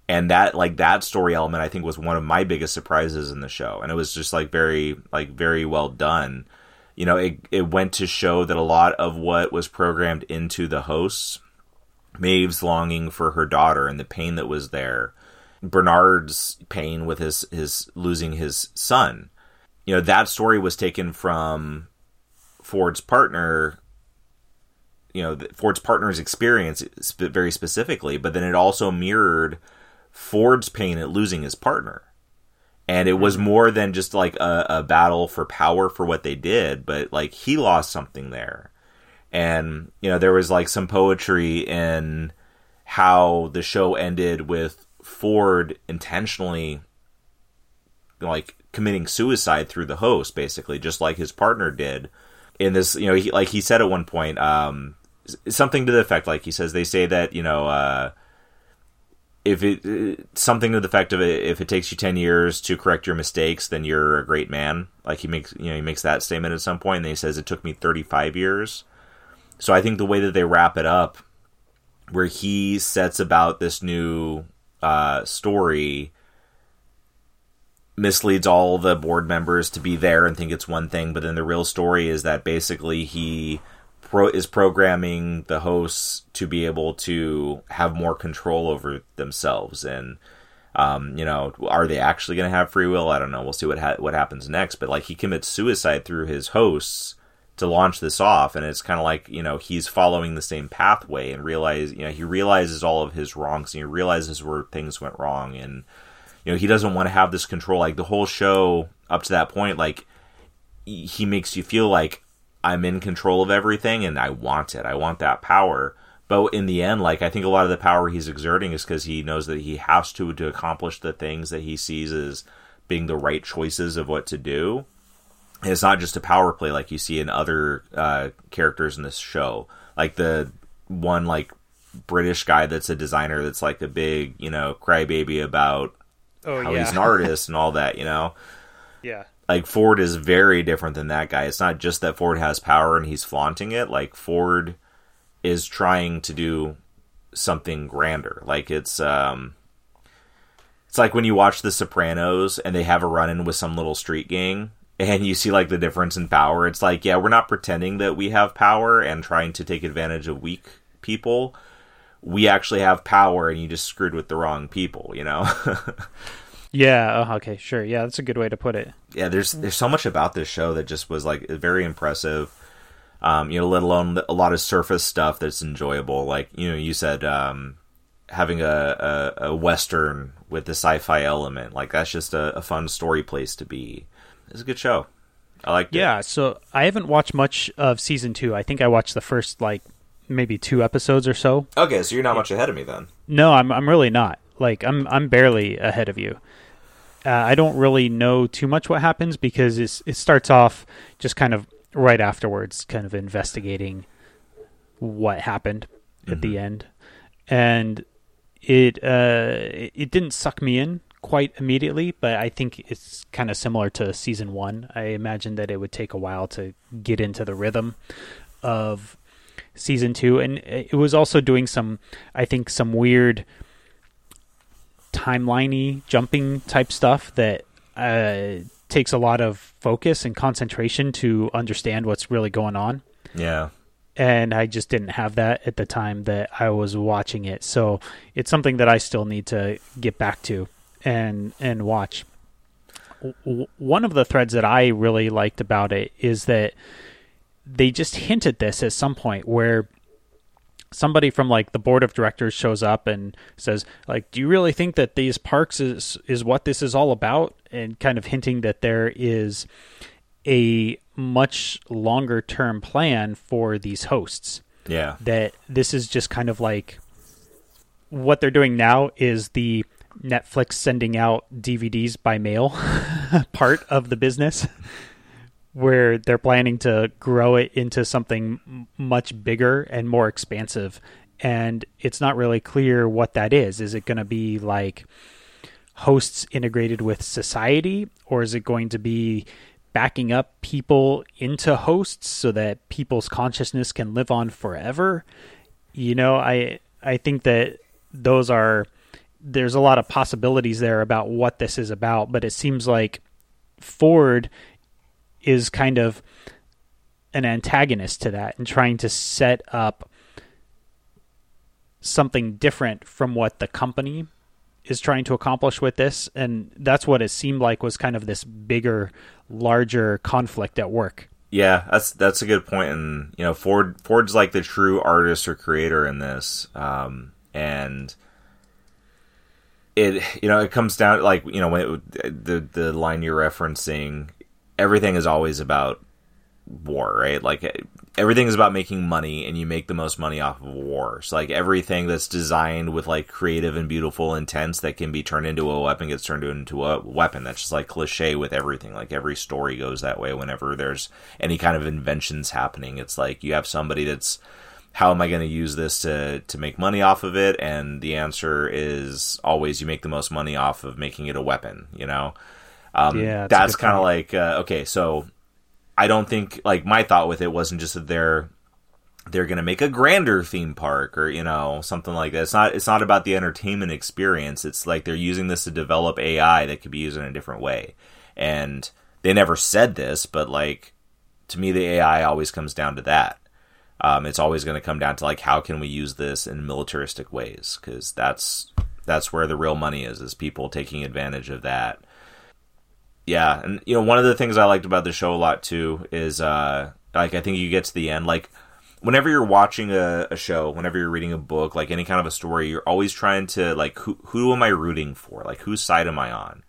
and that like that story element i think was one of my biggest surprises in the show. And it was just like very like very well done. You know it, it went to show that a lot of what was programmed into the hosts maeve's longing for her daughter and the pain that was there bernard's pain with his his losing his son. You know that story was taken from ford's partner you know ford's partner's experience very specifically but then it also mirrored Ford's pain at losing his partner. And it was more than just like a, a battle for power for what they did, but like he lost something there. And, you know, there was like some poetry in how the show ended with Ford intentionally like committing suicide through the host, basically, just like his partner did. In this, you know, he, like he said at one point, um, something to the effect, like he says, they say that you know, uh, if it something to the effect of it, if it takes you 10 years to correct your mistakes then you're a great man. Like he makes you know he makes that statement at some point and he says it took me 35 years. So i think the way that they wrap it up where he sets about this new uh, story misleads all the board members to be there and think it's one thing but then the real story is that basically he pro is programming the hosts to be able to have more control over themselves and um, you know are they actually going to have free will? I don't know. We'll see what ha- what happens next. But like he commits suicide through his hosts to launch this off and it's kind of like you know he's following the same pathway and realize you know he realizes all of his wrongs and he realizes where things went wrong. And you know he doesn't want to have this control. Like the whole show up to that point like he makes you feel like I'm in control of everything and I want it. I want that power. But in the end, like I think a lot of the power he's exerting is because he knows that he has to to accomplish the things that he sees as being the right choices of what to do. And it's not just a power play like you see in other uh, characters in this show. Like the one like British guy that's a designer that's like a big you know crybaby about Oh how yeah. he's an artist and all that. You know, yeah. Like Ford is very different than that guy. It's not just that Ford has power and he's flaunting it. Like Ford is trying to do something grander. Like it's um it's like when you watch The Sopranos and they have a run in with some little street gang and you see like the difference in power. It's like, yeah, we're not pretending that we have power and trying to take advantage of weak people. We actually have power and you just screwed with the wrong people, you know? Yeah. Oh, okay. Sure. Yeah, that's a good way to put it. yeah, there's there's so much about this show that just was like very impressive. Um, you know, let alone a lot of surface stuff that's enjoyable. Like you know, you said um, having a, a, a western with the sci-fi element, like that's just a, a fun story place to be. It's a good show. I like. Yeah. So I haven't watched much of season two. I think I watched the first like maybe two episodes or so. Okay, so you're not much ahead of me then. No, I'm I'm really not. Like I'm I'm barely ahead of you. Uh, I don't really know too much what happens because it's, it starts off just kind of right afterwards, kind of investigating what happened at the end, and it uh, it it didn't suck me in quite immediately, but I think it's kind of similar to season one. I imagine that it would take a while to get into the rhythm of season two, and it was also doing some, I think, some weird timeliney jumping type stuff that uh, takes a lot of focus and concentration to understand what's really going on Yeah, and I just didn't have that at the time that I was watching it. So it's something that I still need to get back to and and watch. W- one of the threads that I really liked about it is that they just hint at this at some point where somebody from like the board of directors shows up and says like do you really think that these parks is is what this is all about? And kind of hinting that there is a much longer term plan for these hosts. Yeah, that this is just kind of like what they're doing now is the Netflix sending out DVDs by mail part of the business where they're planning to grow it into something much bigger and more expansive. And it's not really clear what that is. Is it going to be like hosts integrated with society or is it going to be backing up people into hosts so that people's consciousness can live on forever? You know i i think that those are there's a lot of possibilities there about what this is about but it seems like ford is kind of an antagonist to that and trying to set up something different from what the company is trying to accomplish with this and that's what it seemed like was kind of this bigger larger conflict at work yeah. That's that's a good. And you know, Ford Ford's like the true artist or creator in this, um, and it you know it comes down like you know when it, the the line you're referencing everything is always about war right? Like everything is about making money and you make the most money off of war so like everything that's designed with like creative and beautiful intents that can be turned into a weapon gets turned into a weapon. That's just like cliche with everything. Like every story goes that way whenever there's any kind of inventions happening. It's like you have somebody that's how am I going to use this to to make money off of it? And the answer is always you make the most money off of making it a weapon. You know, um, Yeah, that's that's kind of like uh, okay. So I don't think like my thought with it wasn't just that they're they're going to make a grander theme park or you know something like that. It's not it's not about the entertainment experience. It's like they're using this to develop AI that could be used in a different way. And they never said this, but like to me, the AI always comes down to that. Um, it's always going to come down to like how can we use this in militaristic ways because that's that's where the real money is is people taking advantage of that yeah and you know one of the things i liked about the show a lot too is uh like i think you get to the end like whenever you're watching a, a show whenever you're reading a book like any kind of a story you're always trying to like who who am i rooting for like whose side am i on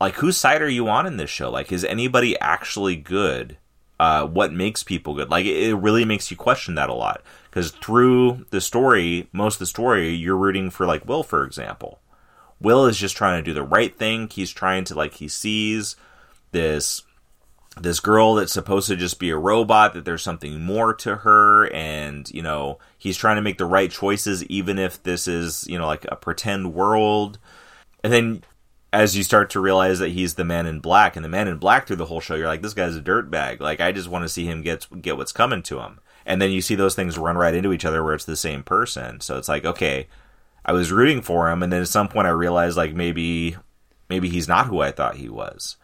like whose side are you on in this show like is anybody actually good uh, what makes people good. Like it, it really makes you question that a lot because through the story, most of the story, you're rooting for like Will, for example. Will is just trying to do the right thing. He's trying to like he sees this this girl that's supposed to just be a robot that there's something more to her and you know he's trying to make the right choices even if this is you know like a pretend world. And then as you start to realize that he's the man in black and the man in black through the whole show you're like this guy's a dirtbag. Like i just want to see him get get what's coming to him. And then you see those things run right into each other where it's the same person. So it's like okay i was rooting for him and then at some point i realized like maybe maybe he's not who i thought he was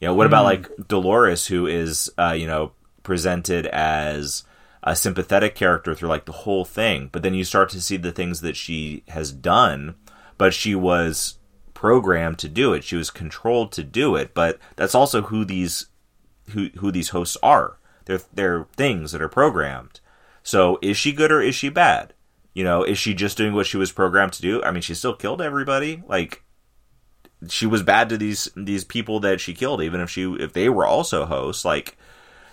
you know, what about Hmm. like Dolores, who is, uh, you know, presented as a sympathetic character through like the whole thing, but then you start to see the things that she has done, but she was programmed to do it. She was controlled to do it, but that's also who these who who these hosts are. They're they're things that are programmed. So is she good or is she bad? You know, is she just doing what she was programmed to do? I mean, she still killed everybody. Like she was bad to these these people that she killed, even if she if they were also hosts. Like,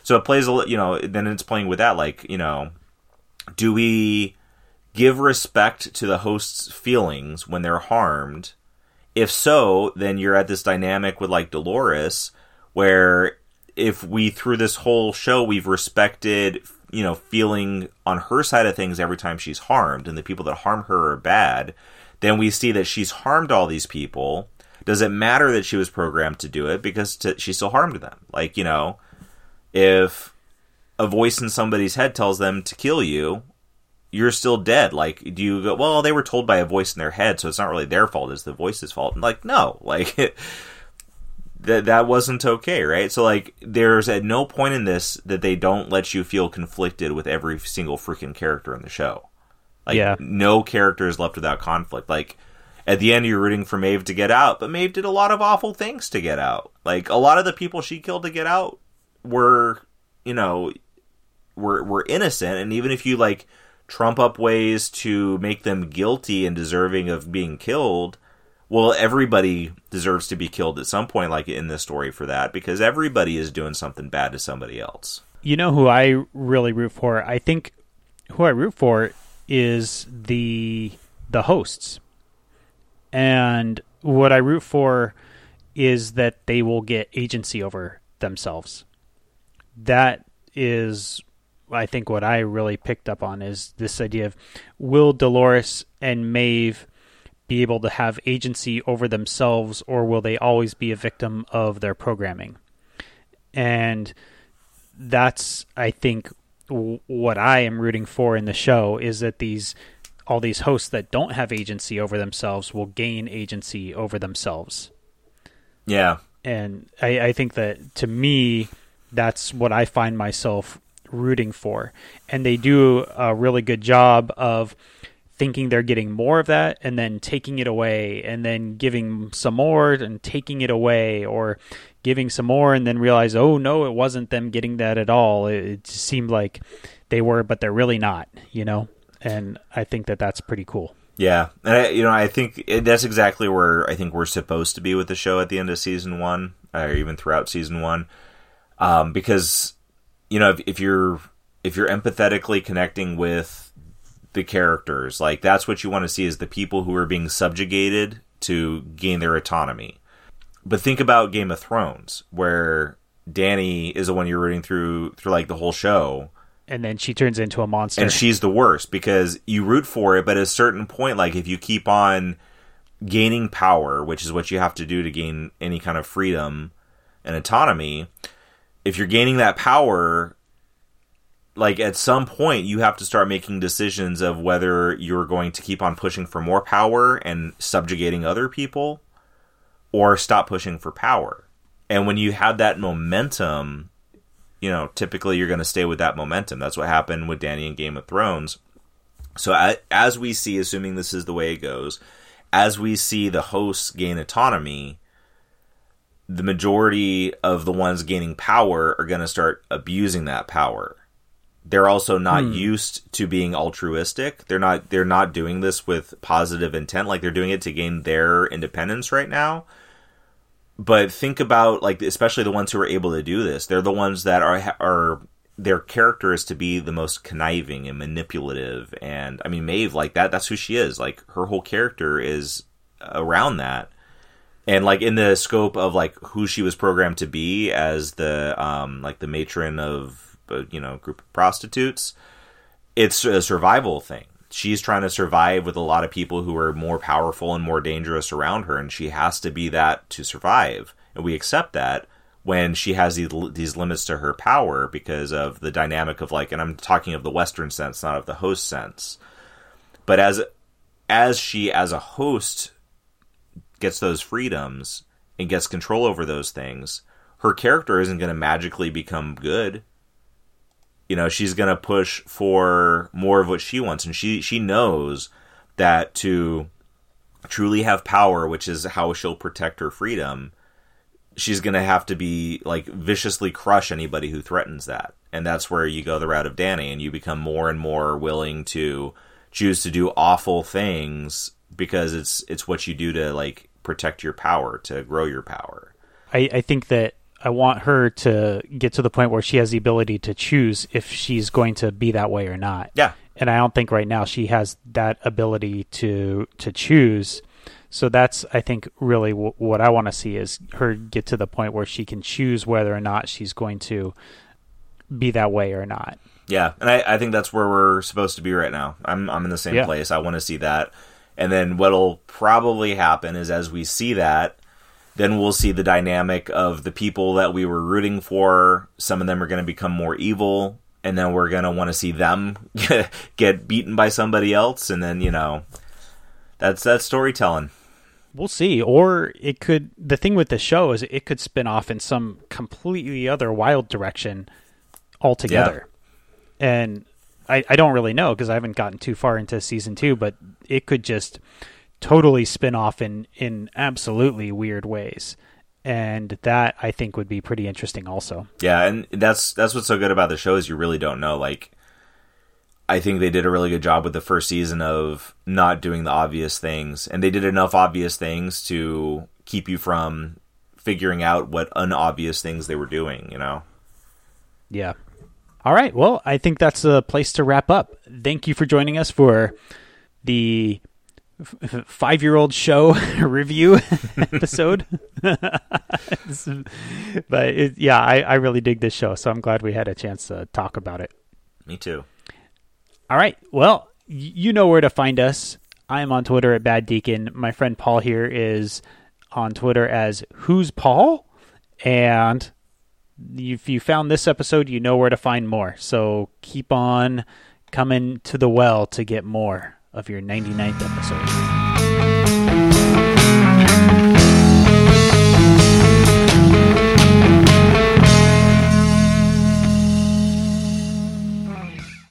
so it plays a you know then it's playing with that. Like, you know, do we give respect to the host's feelings when they're harmed? If so, then you're at this dynamic with like Dolores, where if we through this whole show we've respected you know feeling on her side of things every time she's harmed and the people that harm her are bad then we see that she's harmed all these people. Does it matter that she was programmed to do it? Because to, she still harmed them. Like you know if a voice in somebody's head tells them to kill you you're still dead. Like do you go well they were told by a voice in their head so it's not really their fault it's the voice's fault. And like no. Like that that wasn't okay, right? So like there's at no point in this that they don't let you feel conflicted with every single freaking character in the show. Like Yeah. no character is left without conflict. Like at the end you're rooting for Maeve to get out, but Maeve did a lot of awful things to get out. Like a lot of the people she killed to get out were, you know, were were innocent and even if you like trump up ways to make them guilty and deserving of being killed, well, everybody deserves to be killed at some point, like in this story, for that, because everybody is doing something bad to somebody else. You know who I really root for? I think who I root for is the the hosts. And what I root for is that they will get agency over themselves. That is I think what I really picked up on is this idea of will Dolores and Maeve be able to have agency over themselves or will they always be a victim of their programming? And that's I think w- what I am rooting for in the show is that these all these hosts that don't have agency over themselves will gain agency over themselves. Yeah, And I, I think that to me, that's what I find myself rooting for. And they do a really good job of thinking they're getting more of that and then taking it away and then giving some more and taking it away or giving some more and then realize, oh no, it wasn't them getting that at all. It, it seemed like they were, but they're really not, you know? And I think that that's pretty cool. yeah, and I, you know, I think that's exactly where I think we're supposed to be with the show at the end of season one, or even throughout season one, um, because you know, if, if you're if you're empathetically connecting with the characters, like that's what you want to see is the people who are being subjugated to gain their autonomy. But think about Game of Thrones, where Dany is the one you're rooting through through like the whole show, And then she turns into a monster. and she's the worst because you root for it, but at a certain point, like if you keep on gaining power, which is what you have to do to gain any kind of freedom and autonomy, if you're gaining that power, like at some point you have to start making decisions of whether you're going to keep on pushing for more power and subjugating other people or stop pushing for power. And when you have that momentum, you know, typically you're going to stay with that momentum. That's what happened with Dany in Game of Thrones. So as we see, assuming this is the way it goes, as we see the hosts gain autonomy, the majority of the ones gaining power are going to start abusing that power. They're also not used to being altruistic. They're not they're not doing this with positive intent. Like they're doing it to gain their independence right now. But think about like especially the ones who are able to do this. They're the ones that are are their character is to be the most conniving and manipulative. And i mean maeve like that that's who she is. Like her whole character is around that. And like in the scope of like who she was programmed to be as the um like the matron of you know group of prostitutes it's a survival thing she's trying to survive with a lot of people who are more powerful and more dangerous around her and she has to be that to survive and we accept that when she has these, these limits to her power because of the dynamic of like and I'm talking of the western sense not of the host sense but as as she as a host gets those freedoms and gets control over those things, her character isn't going to magically become good. You know, she's going to push for more of what she wants and she she knows that to truly have power, which is how she'll protect her freedom, she's going to have to be like viciously crush anybody who threatens that. And that's where you go the route of Dany and you become more and more willing to choose to do awful things because it's it's what you do to like protect your power, to grow your power. I, I think that I want her to get to the point where she has the ability to choose if she's going to be that way or not. Yeah. And I don't think right now she has that ability to to choose. So that's I think really w- what I want to see is her get to the point where she can choose whether or not she's going to be that way or not. Yeah, and I, I think that's where we're supposed to be right now. I'm I'm in the same yeah. place. I want to see that. And then what'll probably happen is as we see that, then we'll see the dynamic of the people that we were rooting for. Some of them are going to become more evil, and then we're going to want to see them get beaten by somebody else, and then you know, that's that's storytelling. We'll see. Or it could. The thing with the show is it could spin off in some completely other wild direction altogether. Yeah. And I, I don't really know because I haven't gotten too far into season two, but it could just totally spin off in in absolutely weird ways and that I think would be pretty interesting also. Yeah, and that's that's what's so good about the show is you really don't know like I think they did a really good job with the first season of not doing the obvious things and they did enough obvious things to keep you from figuring out what unobvious things they were doing, you know. Yeah. All right. Well, I think that's a place to wrap up. Thank you for joining us for the five year old show review episode. but it, yeah, I, I really dig this show, so I'm glad we had a chance to talk about it. Me too. All right. Well, y- you know where to find us. I am on Twitter at Bad Deacon. My friend Paul here is on Twitter as Who's Paul? And if you found this episode, you know where to find more. So keep on coming to the well to get more of your 99th episode.